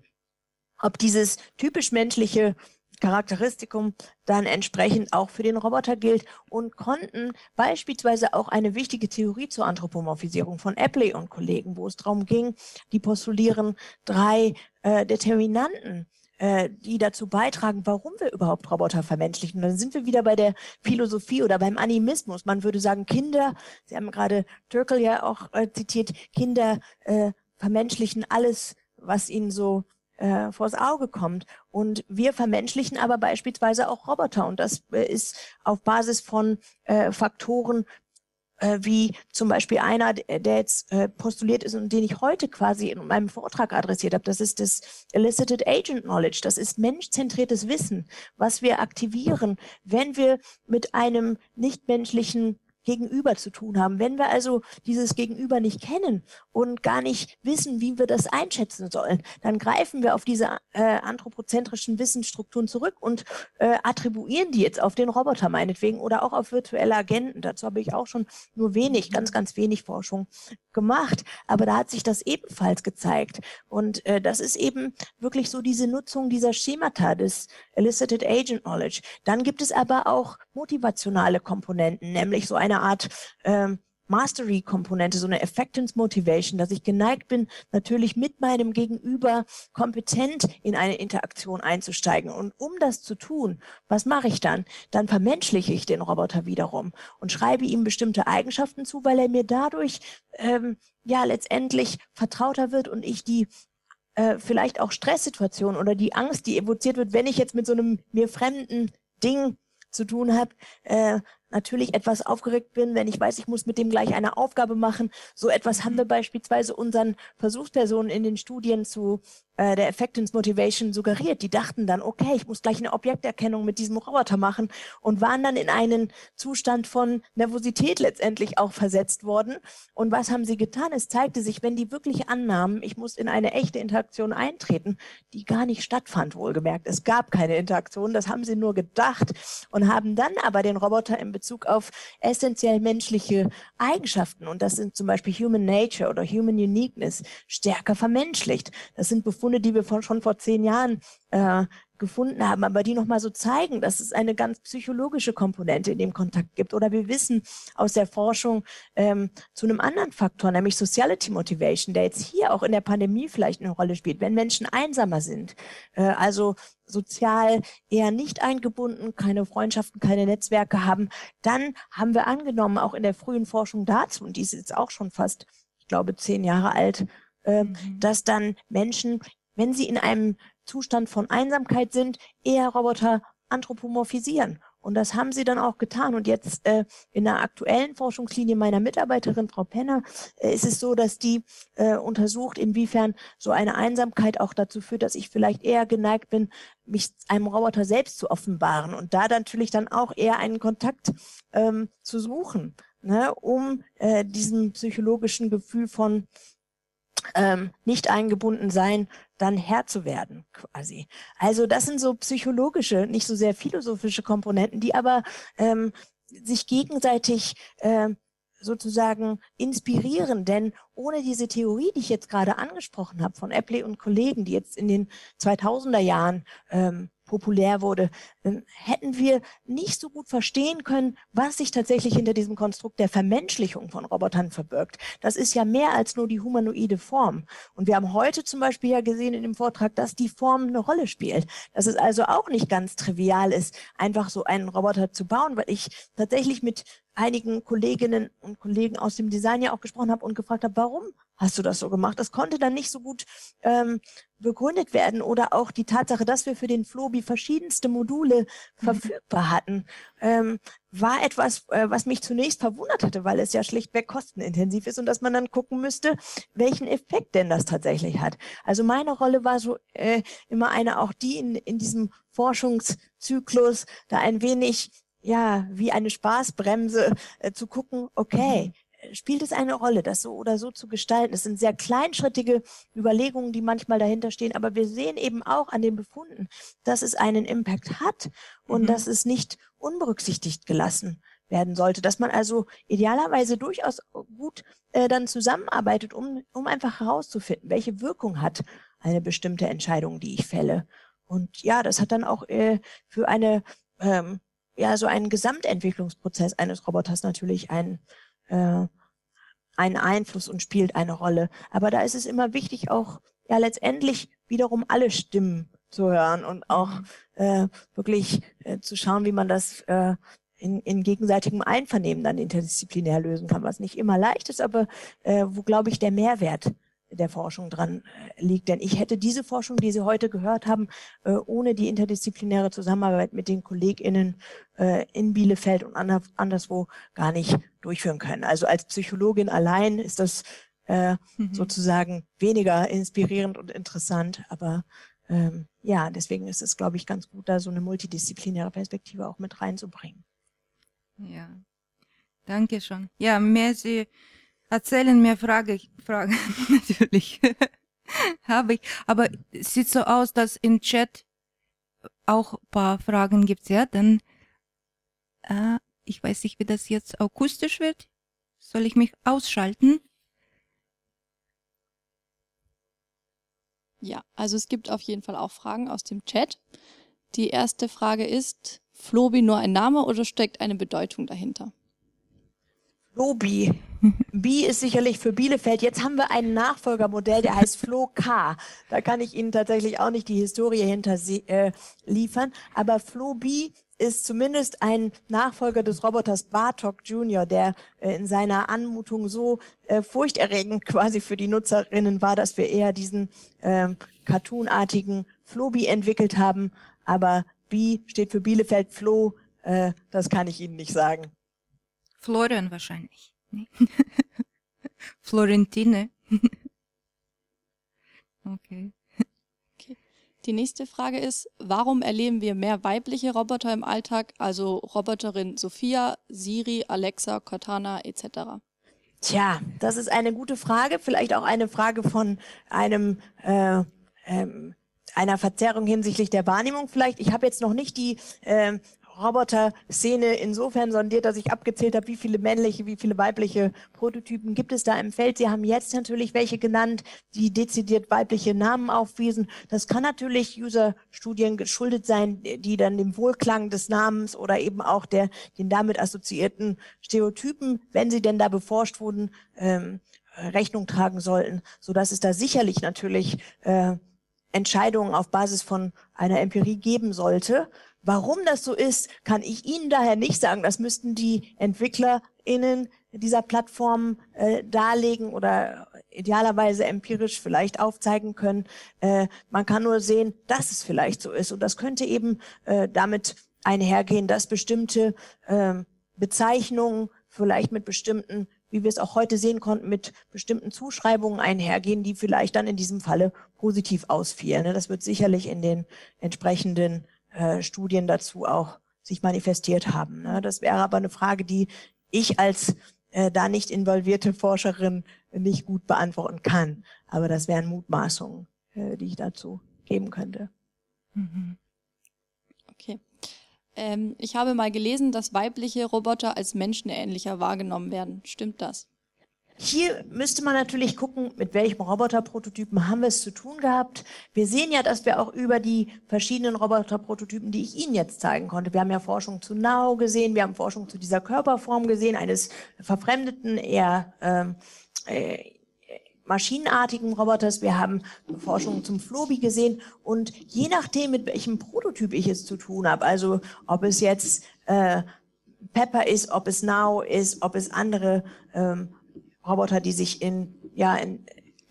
ob dieses typisch menschliche Charakteristikum dann entsprechend auch für den Roboter gilt und konnten beispielsweise auch eine wichtige Theorie zur Anthropomorphisierung von Epley und Kollegen, wo es darum ging, die postulieren drei äh, Determinanten äh, die dazu beitragen, warum wir überhaupt Roboter vermenschlichen. Dann sind wir wieder bei der Philosophie oder beim Animismus. Man würde sagen, Kinder, Sie haben gerade Turkel ja auch äh, zitiert, Kinder äh, vermenschlichen alles, was ihnen so äh, vors Auge kommt. Und wir vermenschlichen aber beispielsweise auch Roboter. Und das äh, ist auf Basis von äh, Faktoren äh, wie zum Beispiel einer, der jetzt äh, postuliert ist und den ich heute quasi in meinem Vortrag adressiert habe. Das ist das Elicited Agent Knowledge. Das ist menschzentriertes Wissen, was wir aktivieren, wenn wir mit einem nichtmenschlichen Gegenüber zu tun haben. Wenn wir also dieses Gegenüber nicht kennen und gar nicht wissen, wie wir das einschätzen sollen, dann greifen wir auf diese äh, anthropozentrischen Wissensstrukturen zurück und äh, attribuieren die jetzt auf den Roboter meinetwegen oder auch auf virtuelle Agenten. Dazu habe ich auch schon nur wenig, ganz, ganz wenig Forschung gemacht. Aber da hat sich das ebenfalls gezeigt. Und äh, das ist eben wirklich so diese Nutzung dieser Schemata des Elicited Agent Knowledge. Dann gibt es aber auch motivationale Komponenten, nämlich so eine Art ähm, Mastery-Komponente, so eine Effectance Motivation, dass ich geneigt bin, natürlich mit meinem Gegenüber kompetent in eine Interaktion einzusteigen. Und um das zu tun, was mache ich dann? Dann vermenschliche ich den Roboter wiederum und schreibe ihm bestimmte Eigenschaften zu, weil er mir dadurch ähm, ja letztendlich vertrauter wird und ich die äh, vielleicht auch Stresssituation oder die Angst, die evoziert wird, wenn ich jetzt mit so einem mir fremden Ding zu tun habe, äh, natürlich etwas aufgeregt bin, wenn ich weiß, ich muss mit dem gleich eine Aufgabe machen. So etwas haben wir beispielsweise unseren Versuchspersonen in den Studien zu äh, der Effectiveness Motivation suggeriert. Die dachten dann, okay, ich muss gleich eine Objekterkennung mit diesem Roboter machen und waren dann in einen Zustand von Nervosität letztendlich auch versetzt worden. Und was haben sie getan? Es zeigte sich, wenn die wirklich annahmen, ich muss in eine echte Interaktion eintreten, die gar nicht stattfand, wohlgemerkt. Es gab keine Interaktion, das haben sie nur gedacht und haben dann aber den Roboter in Bezug auf essentiell menschliche Eigenschaften, und das sind zum Beispiel Human Nature oder Human Uniqueness, stärker vermenschlicht. Das sind Befunde, Befunde, die wir von, schon vor zehn Jahren äh, gefunden haben, aber die nochmal so zeigen, dass es eine ganz psychologische Komponente in dem Kontakt gibt. Oder wir wissen aus der Forschung ähm, zu einem anderen Faktor, nämlich Sociality Motivation, der jetzt hier auch in der Pandemie vielleicht eine Rolle spielt. Wenn Menschen einsamer sind, äh, also sozial eher nicht eingebunden, keine Freundschaften, keine Netzwerke haben, dann haben wir angenommen, auch in der frühen Forschung dazu, und die ist jetzt auch schon fast, ich glaube, zehn Jahre alt, äh, mhm. dass dann Menschen, wenn sie in einem Zustand von Einsamkeit sind, eher Roboter anthropomorphisieren. Und das haben sie dann auch getan. Und jetzt äh, in der aktuellen Forschungslinie meiner Mitarbeiterin, Frau Penner, äh, ist es so, dass die äh, untersucht, inwiefern so eine Einsamkeit auch dazu führt, dass ich vielleicht eher geneigt bin, mich einem Roboter selbst zu offenbaren und da natürlich dann auch eher einen Kontakt ähm, zu suchen, ne, um äh, diesem psychologischen Gefühl von ähm, nicht eingebunden sein, dann Herr zu werden, quasi. Also das sind so psychologische, nicht so sehr philosophische Komponenten, die aber ähm, sich gegenseitig äh, sozusagen inspirieren, denn ohne diese Theorie, die ich jetzt gerade angesprochen habe, von Epley und Kollegen, die jetzt in den 2000er Jahren ähm, populär wurde, hätten wir nicht so gut verstehen können, was sich tatsächlich hinter diesem Konstrukt der Vermenschlichung von Robotern verbirgt. Das ist ja mehr als nur die humanoide Form. Und wir haben heute zum Beispiel ja gesehen in dem Vortrag, dass die Form eine Rolle spielt. Dass es also auch nicht ganz trivial ist, einfach so einen Roboter zu bauen, weil ich tatsächlich mit einigen Kolleginnen und Kollegen aus dem Design ja auch gesprochen habe und gefragt habe, warum hast du das so gemacht? Das konnte dann nicht so gut ähm, begründet werden oder auch die Tatsache, dass wir für den Flobi verschiedenste Module mhm. verfügbar hatten, ähm, war etwas, äh, was mich zunächst verwundert hatte, weil es ja schlichtweg kostenintensiv ist und dass man dann gucken müsste, welchen Effekt denn das tatsächlich hat. Also meine Rolle war so äh, immer eine, auch die in, in diesem Forschungszyklus da ein wenig ja, wie eine Spaßbremse äh, zu gucken, okay, mhm spielt es eine Rolle, das so oder so zu gestalten. Es sind sehr kleinschrittige Überlegungen, die manchmal dahinter stehen, aber wir sehen eben auch an den Befunden, dass es einen Impact hat und mhm. dass es nicht unberücksichtigt gelassen werden sollte, dass man also idealerweise durchaus gut äh, dann zusammenarbeitet, um, um einfach herauszufinden, welche Wirkung hat eine bestimmte Entscheidung, die ich fälle. Und ja, das hat dann auch äh, für eine ähm, ja so einen Gesamtentwicklungsprozess eines Roboters natürlich einen äh, einen Einfluss und spielt eine Rolle. Aber da ist es immer wichtig, auch ja letztendlich wiederum alle Stimmen zu hören und auch mhm. äh, wirklich äh, zu schauen, wie man das äh, in, in gegenseitigem Einvernehmen dann interdisziplinär lösen kann, was nicht immer leicht ist, aber äh, wo, glaube ich, der Mehrwert der Forschung dran äh, liegt. Denn ich hätte diese Forschung, die Sie heute gehört haben, äh, ohne die interdisziplinäre Zusammenarbeit mit den KollegInnen äh, in Bielefeld und anderswo gar nicht durchführen können. Also als Psychologin allein ist das äh, mhm. sozusagen weniger inspirierend und interessant, aber ähm, ja, deswegen ist es, glaube ich, ganz gut, da so eine multidisziplinäre Perspektive auch mit reinzubringen. Ja, danke schon. Ja, merci erzählen mir Frage, Fragen natürlich habe ich. Aber es sieht so aus, dass im Chat auch ein paar Fragen gibt. Ja, dann äh, ich weiß nicht, wie das jetzt akustisch wird. Soll ich mich ausschalten? Ja, also es gibt auf jeden Fall auch Fragen aus dem Chat. Die erste Frage ist, Flobi nur ein Name oder steckt eine Bedeutung dahinter? Flobi. B ist sicherlich für Bielefeld. Jetzt haben wir ein Nachfolgermodell, der heißt Flo K. Da kann ich Ihnen tatsächlich auch nicht die Historie hinter äh, liefern. Aber Flo B ist zumindest ein Nachfolger des Roboters Bartok Jr., der äh, in seiner Anmutung so äh, furchterregend quasi für die Nutzerinnen war, dass wir eher diesen äh, cartoonartigen Flobi entwickelt haben. Aber B steht für Bielefeld Flo, äh, das kann ich Ihnen nicht sagen. Florian wahrscheinlich. Florentine. okay. Die nächste Frage ist, warum erleben wir mehr weibliche Roboter im Alltag, also Roboterin Sophia, Siri, Alexa, Cortana etc.? Tja, das ist eine gute Frage, vielleicht auch eine Frage von einem äh, ähm, einer Verzerrung hinsichtlich der Wahrnehmung vielleicht. Ich habe jetzt noch nicht die äh, Roboter-Szene insofern sondiert, dass ich abgezählt habe, wie viele männliche, wie viele weibliche Prototypen gibt es da im Feld. Sie haben jetzt natürlich welche genannt, die dezidiert weibliche Namen aufwiesen. Das kann natürlich User-Studien geschuldet sein, die dann dem Wohlklang des Namens oder eben auch der den damit assoziierten Stereotypen, wenn sie denn da beforscht wurden, ähm, Rechnung tragen sollten, so dass es da sicherlich natürlich äh, Entscheidungen auf Basis von einer Empirie geben sollte. Warum das so ist, kann ich Ihnen daher nicht sagen. Das müssten die EntwicklerInnen dieser Plattform äh, darlegen oder idealerweise empirisch vielleicht aufzeigen können. Äh, man kann nur sehen, dass es vielleicht so ist. Und das könnte eben äh, damit einhergehen, dass bestimmte äh, Bezeichnungen vielleicht mit bestimmten, wie wir es auch heute sehen konnten, mit bestimmten Zuschreibungen einhergehen, die vielleicht dann in diesem Falle positiv ausfielen. Das wird sicherlich in den entsprechenden äh, Studien dazu auch sich manifestiert haben. Ne? Das wäre aber eine Frage, die ich als äh, da nicht involvierte Forscherin nicht gut beantworten kann. Aber das wären Mutmaßungen, äh, die ich dazu geben könnte. Mhm. Okay. Ähm, ich habe mal gelesen, dass weibliche Roboter als menschenähnlicher wahrgenommen werden. Stimmt das? Hier müsste man natürlich gucken, mit welchem Roboterprototypen haben wir es zu tun gehabt. Wir sehen ja, dass wir auch über die verschiedenen Roboterprototypen, die ich Ihnen jetzt zeigen konnte, wir haben ja Forschung zu Now gesehen, wir haben Forschung zu dieser Körperform gesehen, eines verfremdeten, eher ähm, äh, maschinenartigen Roboters, wir haben Forschung zum Flobi gesehen und je nachdem, mit welchem Prototyp ich es zu tun habe, also ob es jetzt äh, Pepper ist, ob es Now ist, ob es andere ähm, Roboter, die sich in, ja, in,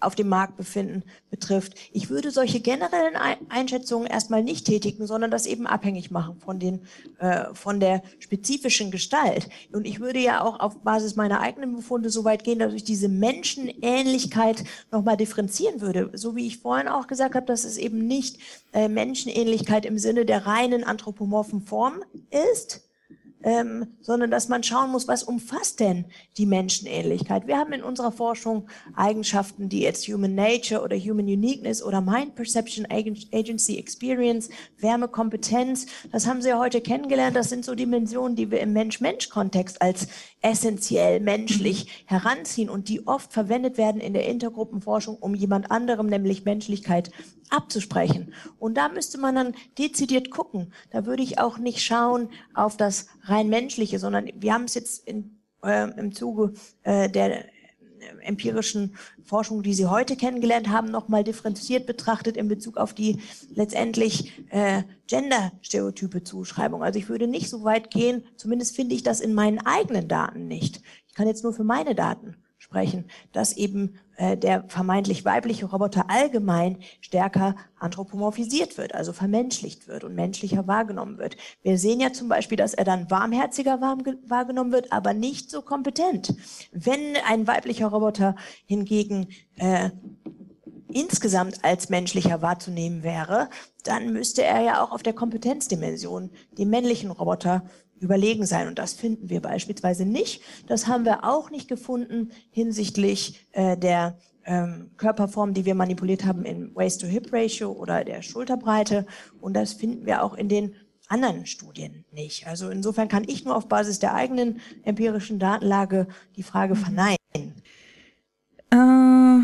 auf dem Markt befinden, betrifft. Ich würde solche generellen Einschätzungen erstmal nicht tätigen, sondern das eben abhängig machen von, den, äh, von der spezifischen Gestalt. Und ich würde ja auch auf Basis meiner eigenen Befunde so weit gehen, dass ich diese Menschenähnlichkeit nochmal differenzieren würde. So wie ich vorhin auch gesagt habe, dass es eben nicht äh, Menschenähnlichkeit im Sinne der reinen anthropomorphen Form ist, ähm, sondern dass man schauen muss, was umfasst denn die Menschenähnlichkeit. Wir haben in unserer Forschung Eigenschaften, die jetzt Human Nature oder Human Uniqueness oder Mind Perception, Agency Experience, Wärme, Kompetenz, das haben Sie ja heute kennengelernt. Das sind so Dimensionen, die wir im Mensch-Mensch-Kontext als essentiell menschlich heranziehen und die oft verwendet werden in der Intergruppenforschung, um jemand anderem, nämlich Menschlichkeit, abzusprechen. Und da müsste man dann dezidiert gucken. Da würde ich auch nicht schauen auf das rein menschliche, sondern wir haben es jetzt in, äh, im Zuge äh, der empirischen Forschung, die Sie heute kennengelernt haben, nochmal differenziert betrachtet in Bezug auf die letztendlich äh, Gender-Stereotype Zuschreibung. Also ich würde nicht so weit gehen, zumindest finde ich das in meinen eigenen Daten nicht. Ich kann jetzt nur für meine Daten sprechen, dass eben äh, der vermeintlich weibliche Roboter allgemein stärker anthropomorphisiert wird, also vermenschlicht wird und menschlicher wahrgenommen wird. Wir sehen ja zum Beispiel, dass er dann warmherziger wahrgenommen wird, aber nicht so kompetent. Wenn ein weiblicher Roboter hingegen äh, insgesamt als menschlicher wahrzunehmen wäre, dann müsste er ja auch auf der Kompetenzdimension dem männlichen Roboter überlegen sein. Und das finden wir beispielsweise nicht. Das haben wir auch nicht gefunden hinsichtlich äh, der ähm, Körperform, die wir manipuliert haben in Waist-to-Hip-Ratio oder der Schulterbreite. Und das finden wir auch in den anderen Studien nicht. Also insofern kann ich nur auf Basis der eigenen empirischen Datenlage die Frage mhm. verneinen. Äh,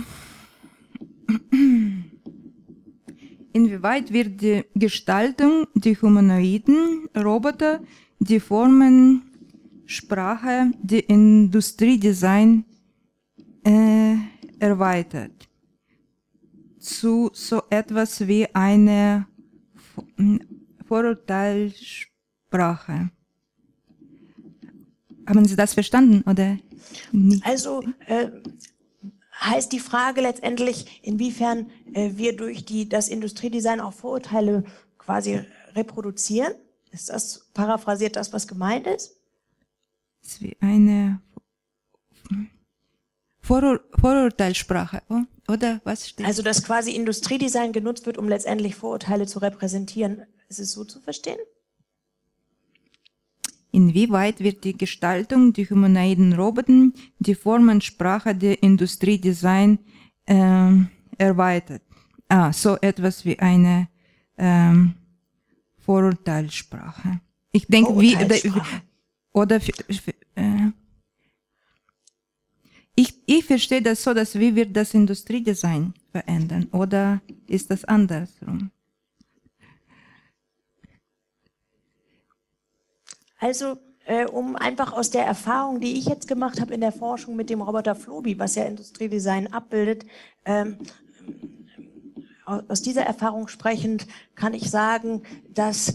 inwieweit wird die Gestaltung der humanoiden Roboter die Formen, Sprache, die Industriedesign äh, erweitert zu so etwas wie eine Vorurteilssprache. Haben Sie das verstanden oder nicht? Also äh, heißt die Frage letztendlich, inwiefern äh, wir durch die, das Industriedesign auch Vorurteile quasi reproduzieren? Ist das paraphrasiert das, was gemeint ist? Das ist wie eine Vorur Vorurteilssprache, oder was steht? Also, dass quasi Industriedesign genutzt wird, um letztendlich Vorurteile zu repräsentieren. Ist es so zu verstehen? Inwieweit wird die Gestaltung der humanoiden Roboter die Formensprache der Industriedesign äh, erweitert? Ah, so etwas wie eine ähm, Vorurteilssprache. Ich denke, wie oder äh, ich, ich verstehe das so, dass wie wird das Industriedesign verändern oder ist das andersrum? Also äh, um einfach aus der Erfahrung, die ich jetzt gemacht habe in der Forschung mit dem Roboter Flobi, was ja Industriedesign abbildet, ähm, aus dieser Erfahrung sprechend kann ich sagen, dass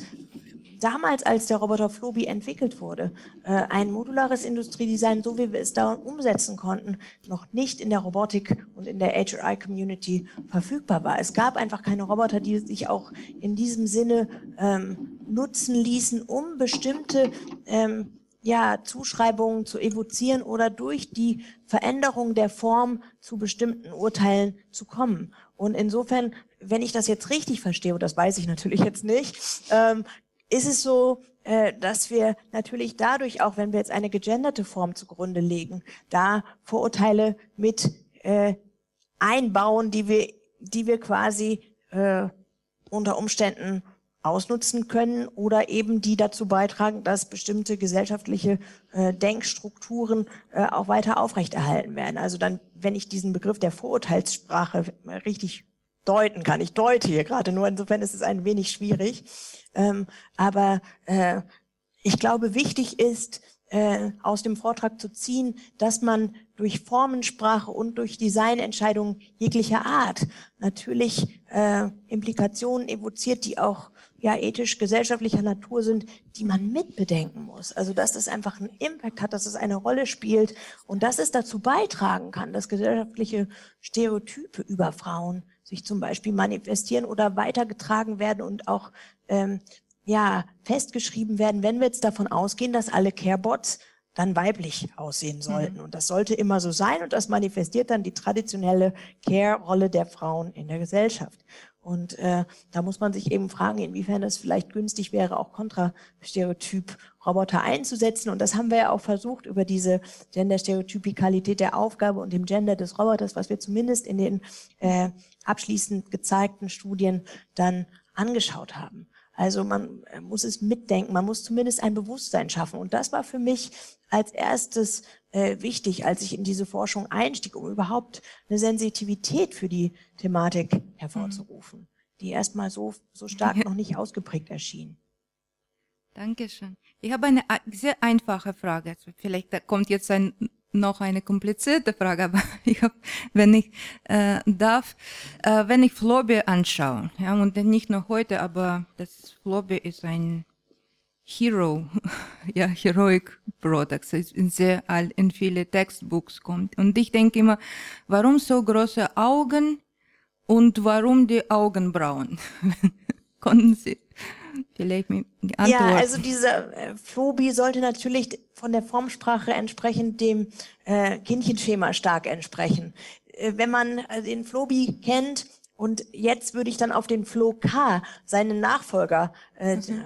damals, als der Roboter Flobi entwickelt wurde, äh, ein modulares Industriedesign, so wie wir es da umsetzen konnten, noch nicht in der Robotik und in der HRI-Community verfügbar war. Es gab einfach keine Roboter, die sich auch in diesem Sinne ähm, nutzen ließen, um bestimmte ähm, ja, Zuschreibungen zu evozieren oder durch die Veränderung der Form zu bestimmten Urteilen zu kommen. Und insofern, wenn ich das jetzt richtig verstehe, und das weiß ich natürlich jetzt nicht, ähm, ist es so, äh, dass wir natürlich dadurch, auch wenn wir jetzt eine gegenderte Form zugrunde legen, da Vorurteile mit äh, einbauen, die wir, die wir quasi äh, unter Umständen ausnutzen können oder eben die dazu beitragen, dass bestimmte gesellschaftliche äh, Denkstrukturen äh, auch weiter aufrechterhalten werden. Also dann, wenn ich diesen Begriff der Vorurteilssprache richtig deuten kann, ich deute hier gerade nur, insofern ist es ein wenig schwierig, ähm, aber äh, ich glaube, wichtig ist, äh, aus dem Vortrag zu ziehen, dass man durch Formensprache und durch Designentscheidungen jeglicher Art natürlich äh, Implikationen evoziert, die auch ja ethisch gesellschaftlicher Natur sind, die man mitbedenken muss. Also dass das einfach einen Impact hat, dass es eine Rolle spielt und dass es dazu beitragen kann, dass gesellschaftliche Stereotype über Frauen sich zum Beispiel manifestieren oder weitergetragen werden und auch ähm, ja festgeschrieben werden, wenn wir jetzt davon ausgehen, dass alle Carebots dann weiblich aussehen sollten. Mhm. Und das sollte immer so sein und das manifestiert dann die traditionelle Care-Rolle der Frauen in der Gesellschaft. Und äh, da muss man sich eben fragen, inwiefern es vielleicht günstig wäre, auch Kontrastereotyp Roboter einzusetzen. Und das haben wir ja auch versucht über diese Gender-Stereotypikalität der Aufgabe und dem Gender des Roboters, was wir zumindest in den äh, abschließend gezeigten Studien dann angeschaut haben. Also man muss es mitdenken, man muss zumindest ein Bewusstsein schaffen. Und das war für mich als erstes äh, wichtig, als ich in diese Forschung einstieg, um überhaupt eine Sensitivität für die Thematik hervorzurufen, mhm. die erstmal so, so stark noch nicht ausgeprägt erschien. Dankeschön. Ich habe eine sehr einfache Frage. Also vielleicht kommt jetzt ein noch eine komplizierte Frage, aber ich hab, wenn ich äh, darf, äh, wenn ich Flobe anschaue, ja, und nicht nur heute, aber das Flobe ist ein Hero, ja, Heroic Products, in sehr alt, in viele Textbooks kommt. Und ich denke immer, warum so große Augen und warum die Augenbrauen? Konnten Sie vielleicht mit antworten? Ja, also diese äh, Phobie sollte natürlich von der Formsprache entsprechend dem äh, Kindchenschema stark entsprechen. Äh, wenn man äh, den Flobi kennt und jetzt würde ich dann auf den Flo K, seinen Nachfolger, äh, mhm.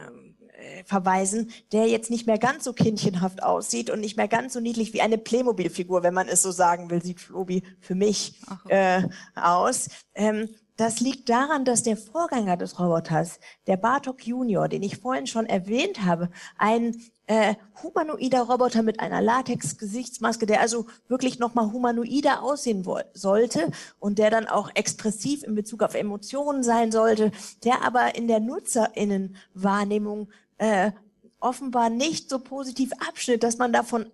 Verweisen, der jetzt nicht mehr ganz so kindchenhaft aussieht und nicht mehr ganz so niedlich wie eine Playmobil-Figur, wenn man es so sagen will, sieht Flobi für mich äh, aus. Ähm, das liegt daran, dass der Vorgänger des Roboters, der Bartok Junior, den ich vorhin schon erwähnt habe, ein äh, humanoider Roboter mit einer Latex-Gesichtsmaske, der also wirklich nochmal humanoider aussehen sollte und der dann auch expressiv in Bezug auf Emotionen sein sollte, der aber in der Nutzerinnenwahrnehmung äh, offenbar nicht so positiv abschnitt, dass man davon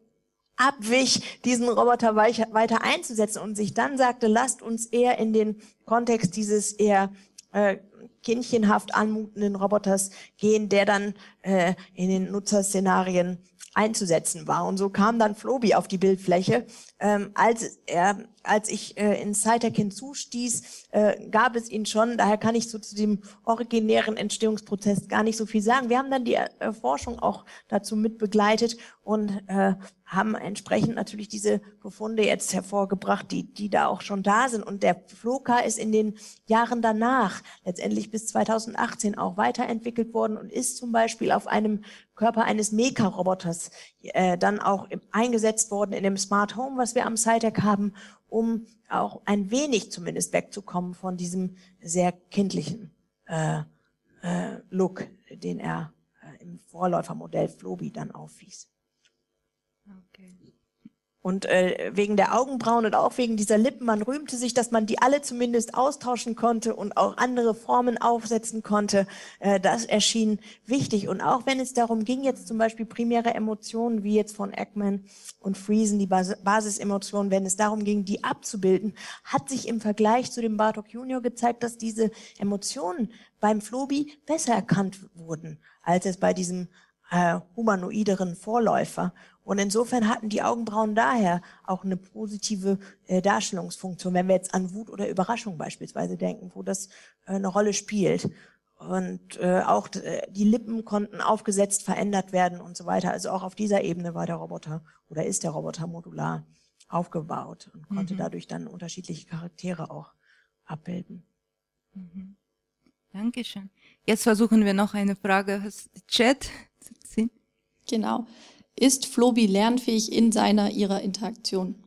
abwich, diesen Roboter weiter einzusetzen und sich dann sagte, lasst uns eher in den Kontext dieses eher äh, kindchenhaft anmutenden Roboters gehen, der dann äh, in den Nutzerszenarien einzusetzen war. Und so kam dann Flobi auf die Bildfläche. Ähm, als, er, als ich äh, in Cytec hinzustieß, äh, gab es ihn schon. Daher kann ich so zu dem originären Entstehungsprozess gar nicht so viel sagen. Wir haben dann die äh, Forschung auch dazu mit begleitet und äh, haben entsprechend natürlich diese Befunde jetzt hervorgebracht, die, die da auch schon da sind. Und der Floka ist in den Jahren danach, letztendlich bis 2018, auch weiterentwickelt worden und ist zum Beispiel auf einem Körper eines Mecha-Roboters äh, dann auch eingesetzt worden in dem Smart Home, was wir am SciTech haben, um auch ein wenig zumindest wegzukommen von diesem sehr kindlichen äh, äh, Look, den er äh, im Vorläufermodell Flobi dann aufwies. Und äh, wegen der Augenbrauen und auch wegen dieser Lippen, man rühmte sich, dass man die alle zumindest austauschen konnte und auch andere Formen aufsetzen konnte. Äh, das erschien wichtig. Und auch wenn es darum ging, jetzt zum Beispiel primäre Emotionen, wie jetzt von Ekman und Friesen, die Bas Basisemotionen, wenn es darum ging, die abzubilden, hat sich im Vergleich zu dem Bartok Junior gezeigt, dass diese Emotionen beim Flobi besser erkannt wurden, als es bei diesem äh, humanoideren Vorläufer. Und insofern hatten die Augenbrauen daher auch eine positive äh, Darstellungsfunktion, wenn wir jetzt an Wut oder Überraschung beispielsweise denken, wo das äh, eine Rolle spielt. Und äh, auch die Lippen konnten aufgesetzt, verändert werden und so weiter. Also auch auf dieser Ebene war der Roboter oder ist der Roboter modular aufgebaut und konnte mhm. dadurch dann unterschiedliche Charaktere auch abbilden. Mhm. Dankeschön. Jetzt versuchen wir noch eine Frage aus Chat. Genau. Ist Flobi lernfähig in seiner, ihrer Interaktion?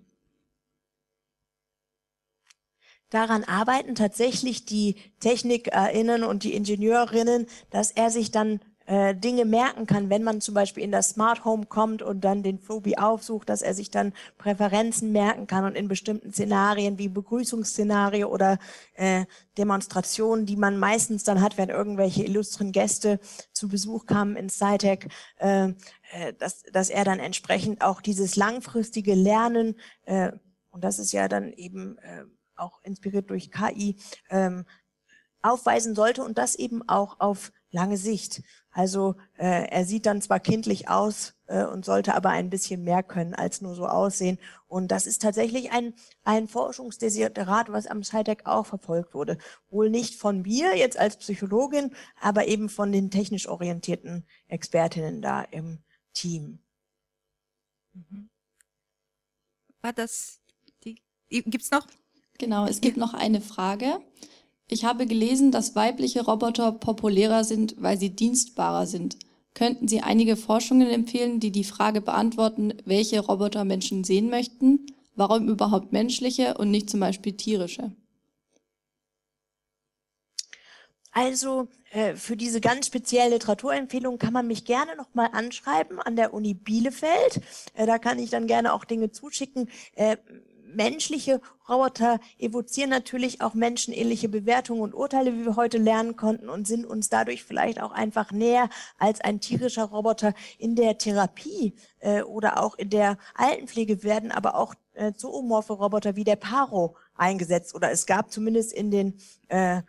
Daran arbeiten tatsächlich die TechnikerInnen und die Ingenieurinnen, dass er sich dann äh, Dinge merken kann, wenn man zum Beispiel in das Smart Home kommt und dann den Flobi aufsucht, dass er sich dann Präferenzen merken kann und in bestimmten Szenarien wie Begrüßungsszenario oder äh, Demonstrationen, die man meistens dann hat, wenn irgendwelche illustren Gäste zu Besuch kamen in SciTech, äh, äh, dass, dass er dann entsprechend auch dieses langfristige Lernen, äh, und das ist ja dann eben äh, auch inspiriert durch KI, ähm, aufweisen sollte und das eben auch auf lange Sicht. Also äh, er sieht dann zwar kindlich aus äh, und sollte aber ein bisschen mehr können als nur so aussehen. Und das ist tatsächlich ein, ein Forschungsdesiderat, was am SciTech auch verfolgt wurde. Wohl nicht von mir jetzt als Psychologin, aber eben von den technisch orientierten Expertinnen da im Team. Mhm. War das die? Gibt's noch? Genau, es gibt noch eine Frage. Ich habe gelesen, dass weibliche Roboter populärer sind, weil sie dienstbarer sind. Könnten Sie einige Forschungen empfehlen, die die Frage beantworten, welche Roboter Menschen sehen möchten? Warum überhaupt menschliche und nicht zum Beispiel tierische? Also äh, für diese ganz spezielle Literaturempfehlung kann man mich gerne nochmal anschreiben an der Uni Bielefeld. Äh, da kann ich dann gerne auch Dinge zuschicken. Äh, menschliche Roboter evozieren natürlich auch menschenähnliche Bewertungen und Urteile, wie wir heute lernen konnten und sind uns dadurch vielleicht auch einfach näher als ein tierischer Roboter in der Therapie äh, oder auch in der Altenpflege werden aber auch äh, zoomorphe Roboter wie der Paro eingesetzt oder es gab zumindest in den äh,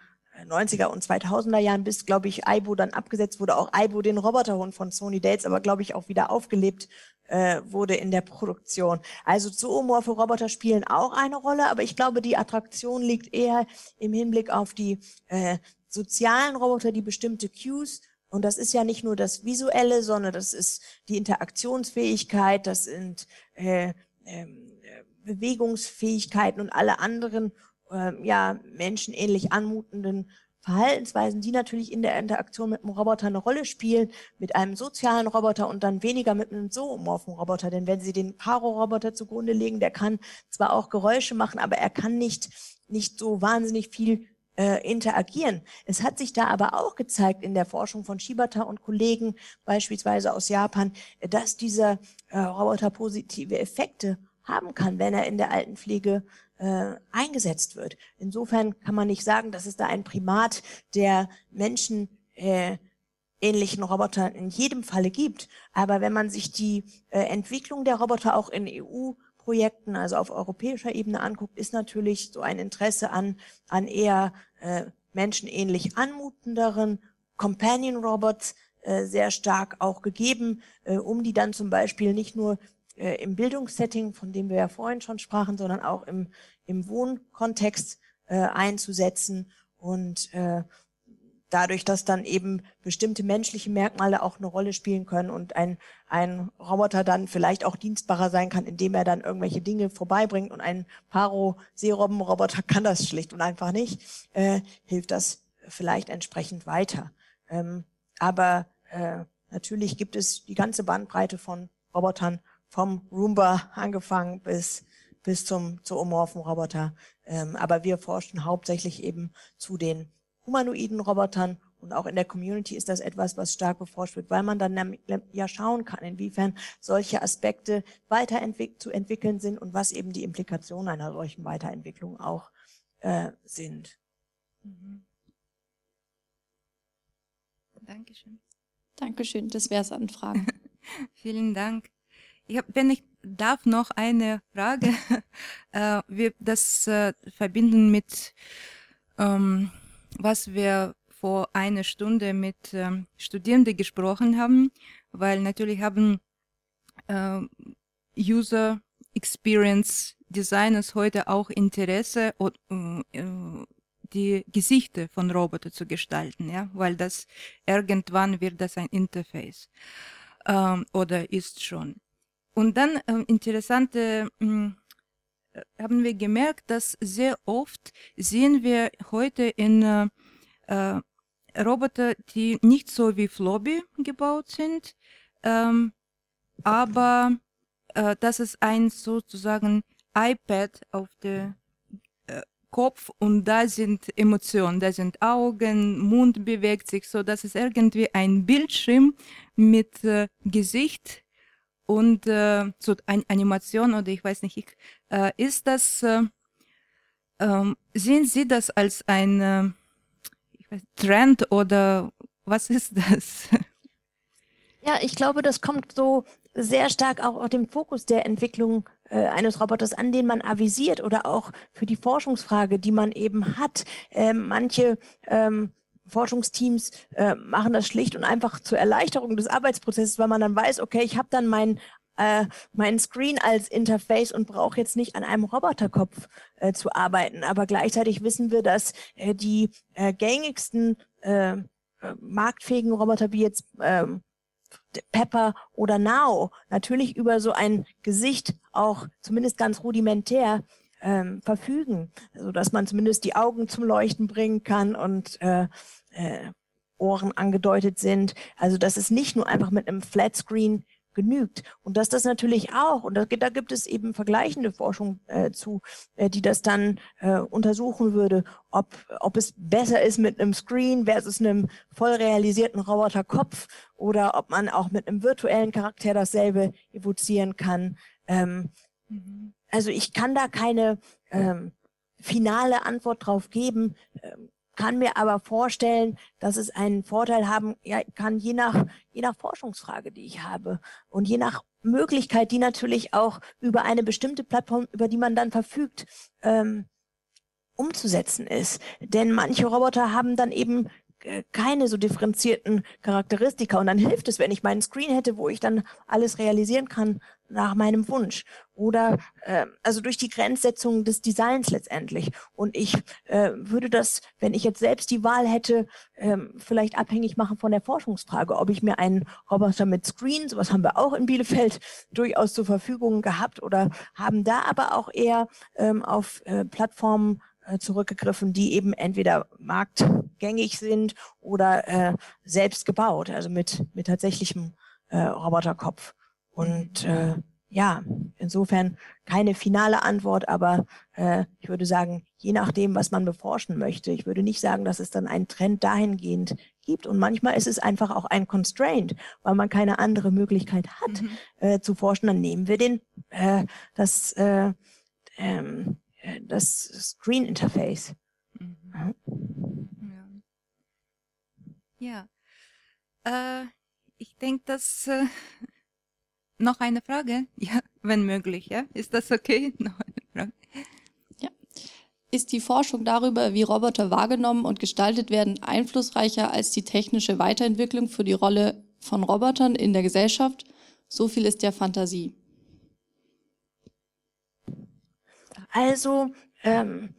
90er und 2000er Jahren, bis, glaube ich, Aibo dann abgesetzt wurde, auch Aibo den Roboterhund von Sony Dates, aber, glaube ich, auch wieder aufgelebt äh, wurde in der Produktion. Also zoomorphe Roboter spielen auch eine Rolle, aber ich glaube, die Attraktion liegt eher im Hinblick auf die äh, sozialen Roboter, die bestimmte Cues und das ist ja nicht nur das Visuelle, sondern das ist die Interaktionsfähigkeit, das sind äh, äh, Bewegungsfähigkeiten und alle anderen äh, ja menschenähnlich anmutenden Verhaltensweisen, die natürlich in der Interaktion mit einem Roboter eine Rolle spielen, mit einem sozialen Roboter und dann weniger mit einem zoomorphen Roboter. Denn wenn Sie den Paro-Roboter zugrunde legen, der kann zwar auch Geräusche machen, aber er kann nicht, nicht so wahnsinnig viel äh, interagieren. Es hat sich da aber auch gezeigt in der Forschung von Shibata und Kollegen, beispielsweise aus Japan, dass dieser äh, Roboter positive Effekte haben kann, wenn er in der Altenpflege äh, eingesetzt wird. Insofern kann man nicht sagen, dass es da ein Primat der Menschen äh, ähnlichen Roboter in jedem Falle gibt. Aber wenn man sich die äh, Entwicklung der Roboter auch in EU-Projekten, also auf europäischer Ebene anguckt, ist natürlich so ein Interesse an, an eher äh, menschenähnlich anmutenderen Companion Robots äh, sehr stark auch gegeben, äh, um die dann zum Beispiel nicht nur äh, im Bildungssetting, von dem wir ja vorhin schon sprachen, sondern auch im, im Wohnkontext äh, einzusetzen. Und äh, dadurch, dass dann eben bestimmte menschliche Merkmale auch eine Rolle spielen können und ein, ein Roboter dann vielleicht auch dienstbarer sein kann, indem er dann irgendwelche Dinge vorbeibringt und ein Paro-Seerobbenroboter kann das schlicht und einfach nicht, äh, hilft das vielleicht entsprechend weiter. Ähm, aber äh, natürlich gibt es die ganze Bandbreite von Robotern, vom Roomba angefangen bis bis zum zoomorphen Roboter. Ähm, aber wir forschen hauptsächlich eben zu den humanoiden Robotern und auch in der Community ist das etwas, was stark beforscht wird, weil man dann ja schauen kann, inwiefern solche Aspekte weiterzuentwickeln sind und was eben die Implikationen einer solchen Weiterentwicklung auch äh, sind. Mhm. Dankeschön. Dankeschön, das wäre es an Fragen. Vielen Dank. Hab, wenn ich darf, noch eine Frage. äh, wir das äh, verbinden mit ähm, was wir vor einer Stunde mit ähm, Studierenden gesprochen haben, weil natürlich haben äh, User Experience Designers heute auch Interesse, äh, die Gesichter von Robotern zu gestalten, ja, weil das irgendwann wird das ein Interface ähm, oder ist schon. Und dann äh, interessante mh, haben wir gemerkt, dass sehr oft sehen wir heute in äh, äh, Roboter, die nicht so wie Floppy gebaut sind, ähm, aber äh, das ist ein sozusagen iPad auf der äh, Kopf und da sind Emotionen, da sind Augen, Mund bewegt sich, so dass es irgendwie ein Bildschirm mit äh, Gesicht und äh, so eine Animation oder ich weiß nicht, ich, äh, ist das, äh, äh, sehen Sie das als ein äh, weiß, Trend oder was ist das? Ja, ich glaube, das kommt so sehr stark auch auf den Fokus der Entwicklung äh, eines Roboters an, den man avisiert oder auch für die Forschungsfrage, die man eben hat. Ähm, manche ähm, Forschungsteams äh, machen das schlicht und einfach zur Erleichterung des Arbeitsprozesses, weil man dann weiß, okay, ich habe dann mein äh, mein Screen als Interface und brauche jetzt nicht an einem Roboterkopf äh, zu arbeiten. Aber gleichzeitig wissen wir, dass äh, die äh, gängigsten äh, äh marktfähigen Roboter wie jetzt ähm, Pepper oder Now natürlich über so ein Gesicht auch zumindest ganz rudimentär ähm, verfügen, so dass man zumindest die Augen zum Leuchten bringen kann und äh, äh, Ohren angedeutet sind. Also dass es nicht nur einfach mit einem Flatscreen genügt. Und dass das natürlich auch, und da, da gibt es eben vergleichende Forschung äh, zu, äh, die das dann äh, untersuchen würde, ob, ob es besser ist mit einem Screen versus einem voll realisierten Roboterkopf oder ob man auch mit einem virtuellen Charakter dasselbe evozieren kann. Ähm, mhm. Also ich kann da keine ähm, finale Antwort drauf geben. Ähm, kann mir aber vorstellen, dass es einen Vorteil haben ja, kann, je nach, je nach Forschungsfrage, die ich habe und je nach Möglichkeit, die natürlich auch über eine bestimmte Plattform, über die man dann verfügt, ähm, umzusetzen ist. Denn manche Roboter haben dann eben keine so differenzierten Charakteristika. Und dann hilft es, wenn ich meinen Screen hätte, wo ich dann alles realisieren kann nach meinem Wunsch. Oder äh, also durch die Grenzsetzung des Designs letztendlich. Und ich äh, würde das, wenn ich jetzt selbst die Wahl hätte, äh, vielleicht abhängig machen von der Forschungsfrage, ob ich mir einen Roboter mit Screen, sowas haben wir auch in Bielefeld durchaus zur Verfügung gehabt oder haben da aber auch eher ähm, auf äh, Plattformen äh, zurückgegriffen, die eben entweder marktgängig sind oder äh, selbst gebaut, also mit, mit tatsächlichem äh, Roboterkopf. Und äh, ja, insofern keine finale Antwort, aber äh, ich würde sagen, je nachdem, was man beforschen möchte. Ich würde nicht sagen, dass es dann einen Trend dahingehend gibt. Und manchmal ist es einfach auch ein Constraint, weil man keine andere Möglichkeit hat mhm. äh, zu forschen. Dann nehmen wir den, äh, das äh, ähm, äh, das Screen Interface. Mhm. Ja, ja. Äh, ich denke, dass äh, noch eine Frage, ja, wenn möglich, ja, ist das okay? Noch eine Frage. Ja. Ist die Forschung darüber, wie Roboter wahrgenommen und gestaltet werden, einflussreicher als die technische Weiterentwicklung für die Rolle von Robotern in der Gesellschaft? So viel ist ja Fantasie. Also ähm,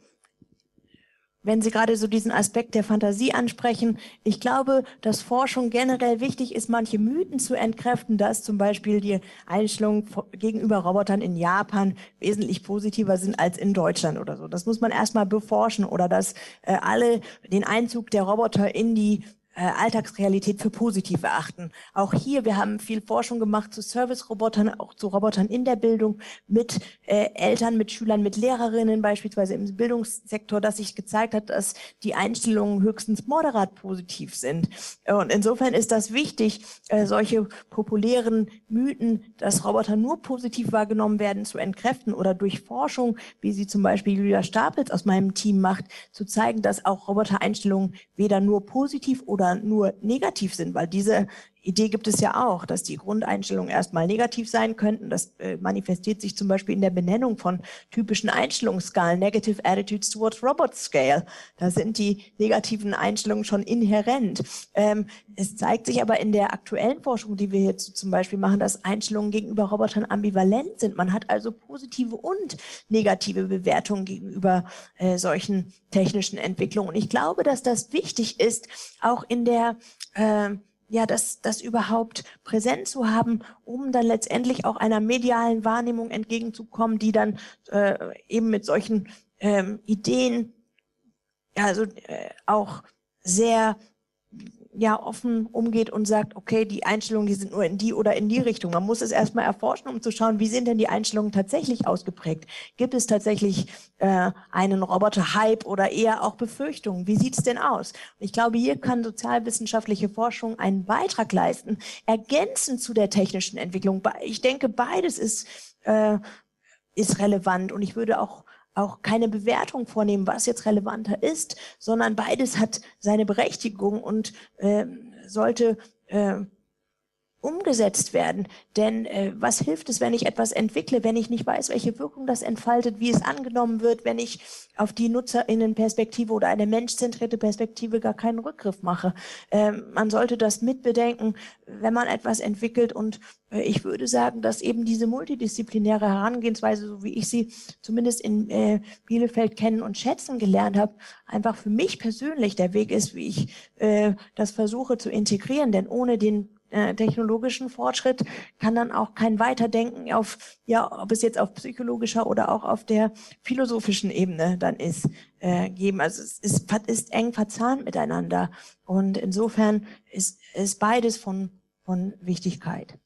wenn Sie gerade so diesen Aspekt der Fantasie ansprechen, ich glaube, dass Forschung generell wichtig ist, manche Mythen zu entkräften, dass zum Beispiel die Einstellungen gegenüber Robotern in Japan wesentlich positiver sind als in Deutschland oder so. Das muss man erstmal beforschen oder dass äh, alle den Einzug der Roboter in die Alltagsrealität für positiv erachten. Auch hier, wir haben viel Forschung gemacht zu Service-Robotern, auch zu Robotern in der Bildung, mit äh, Eltern, mit Schülern, mit Lehrerinnen beispielsweise im Bildungssektor, dass sich gezeigt hat, dass die Einstellungen höchstens moderat positiv sind. Und insofern ist das wichtig, äh, solche populären Mythen, dass Roboter nur positiv wahrgenommen werden, zu entkräften oder durch Forschung, wie sie zum Beispiel Julia Stapels aus meinem Team macht, zu zeigen, dass auch Robotereinstellungen weder nur positiv oder oder nur negativ sind, weil diese Idee gibt es ja auch, dass die Grundeinstellungen erstmal negativ sein könnten. Das äh, manifestiert sich zum Beispiel in der Benennung von typischen Einstellungsskalen, Negative Attitudes Towards Robot Scale. Da sind die negativen Einstellungen schon inhärent. Ähm, es zeigt sich aber in der aktuellen Forschung, die wir jetzt zum Beispiel machen, dass Einstellungen gegenüber Robotern ambivalent sind. Man hat also positive und negative Bewertungen gegenüber äh, solchen technischen Entwicklungen. Und ich glaube, dass das wichtig ist, auch in der äh, ja, das, das überhaupt präsent zu haben, um dann letztendlich auch einer medialen Wahrnehmung entgegenzukommen, die dann äh, eben mit solchen ähm, Ideen ja, also äh, auch sehr ja offen umgeht und sagt, okay, die Einstellungen, die sind nur in die oder in die Richtung. Man muss es erstmal erforschen, um zu schauen, wie sind denn die Einstellungen tatsächlich ausgeprägt? Gibt es tatsächlich äh, einen Roboter-Hype oder eher auch Befürchtungen? Wie sieht's denn aus? Und ich glaube, hier kann sozialwissenschaftliche Forschung einen Beitrag leisten, ergänzend zu der technischen Entwicklung. Ich denke, beides ist, äh, ist relevant und ich würde auch auch keine Bewertung vornehmen, was jetzt relevanter ist, sondern beides hat seine Berechtigung und äh, sollte äh, umgesetzt werden. Denn äh, was hilft es, wenn ich etwas entwickle, wenn ich nicht weiß, welche Wirkung das entfaltet, wie es angenommen wird, wenn ich auf die Nutzerinnenperspektive oder eine menschzentrierte Perspektive gar keinen Rückgriff mache. Ähm, man sollte das mitbedenken, wenn man etwas entwickelt. Und äh, ich würde sagen, dass eben diese multidisziplinäre Herangehensweise, so wie ich sie zumindest in äh, Bielefeld kennen und schätzen gelernt habe, einfach für mich persönlich der Weg ist, wie ich äh, das versuche zu integrieren. Denn ohne den äh, technologischen Fortschritt kann dann auch kein Weiterdenken auf, ja, ob es jetzt auf psychologischer oder auch auf der philosophischen Ebene dann ist, äh, geben. Also es ist, ist eng verzahnt miteinander. Und insofern ist, ist beides von, von Wichtigkeit.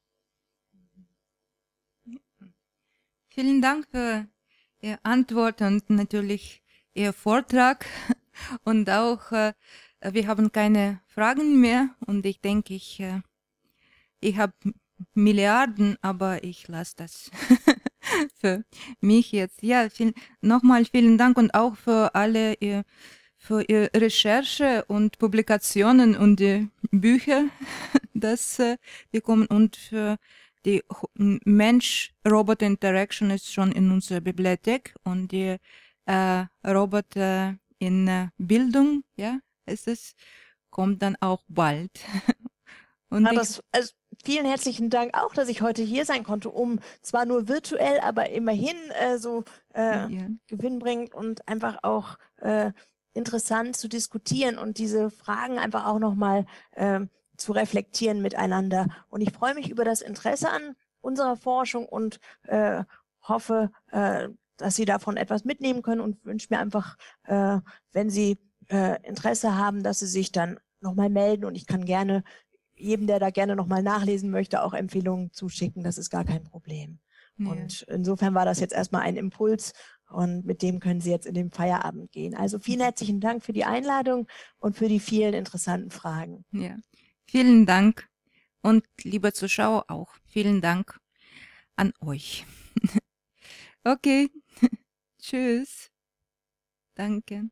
Vielen Dank für Ihre Antwort und natürlich Ihr Vortrag. Und auch, äh, wir haben keine Fragen mehr und ich denke, ich äh, ich habe Milliarden, aber ich lasse das für mich jetzt. Ja, viel, nochmal vielen Dank und auch für alle ihr, für Ihre Recherche und Publikationen und die Bücher, das äh, wir kommen und für die Mensch-Robot-Interaction ist schon in unserer Bibliothek und die äh, Roboter in äh, Bildung, ja, ist es, kommt dann auch bald. und das, also vielen herzlichen Dank auch, dass ich heute hier sein konnte, um zwar nur virtuell, aber immerhin äh, so äh, ja. gewinnbringend und einfach auch äh, interessant zu diskutieren und diese Fragen einfach auch nochmal äh, zu reflektieren miteinander. Und ich freue mich über das Interesse an unserer Forschung und äh, hoffe, äh, dass Sie davon etwas mitnehmen können und wünsche mir einfach, äh, wenn Sie äh, Interesse haben, dass Sie sich dann nochmal melden und ich kann gerne jedem, der da gerne nochmal nachlesen möchte, auch Empfehlungen zuschicken. Das ist gar kein Problem. Ja. Und insofern war das jetzt erstmal ein Impuls und mit dem können Sie jetzt in den Feierabend gehen. Also vielen herzlichen Dank für die Einladung und für die vielen interessanten Fragen. Ja, vielen Dank und liebe Zuschauer auch vielen Dank an euch. okay, tschüss. Danke.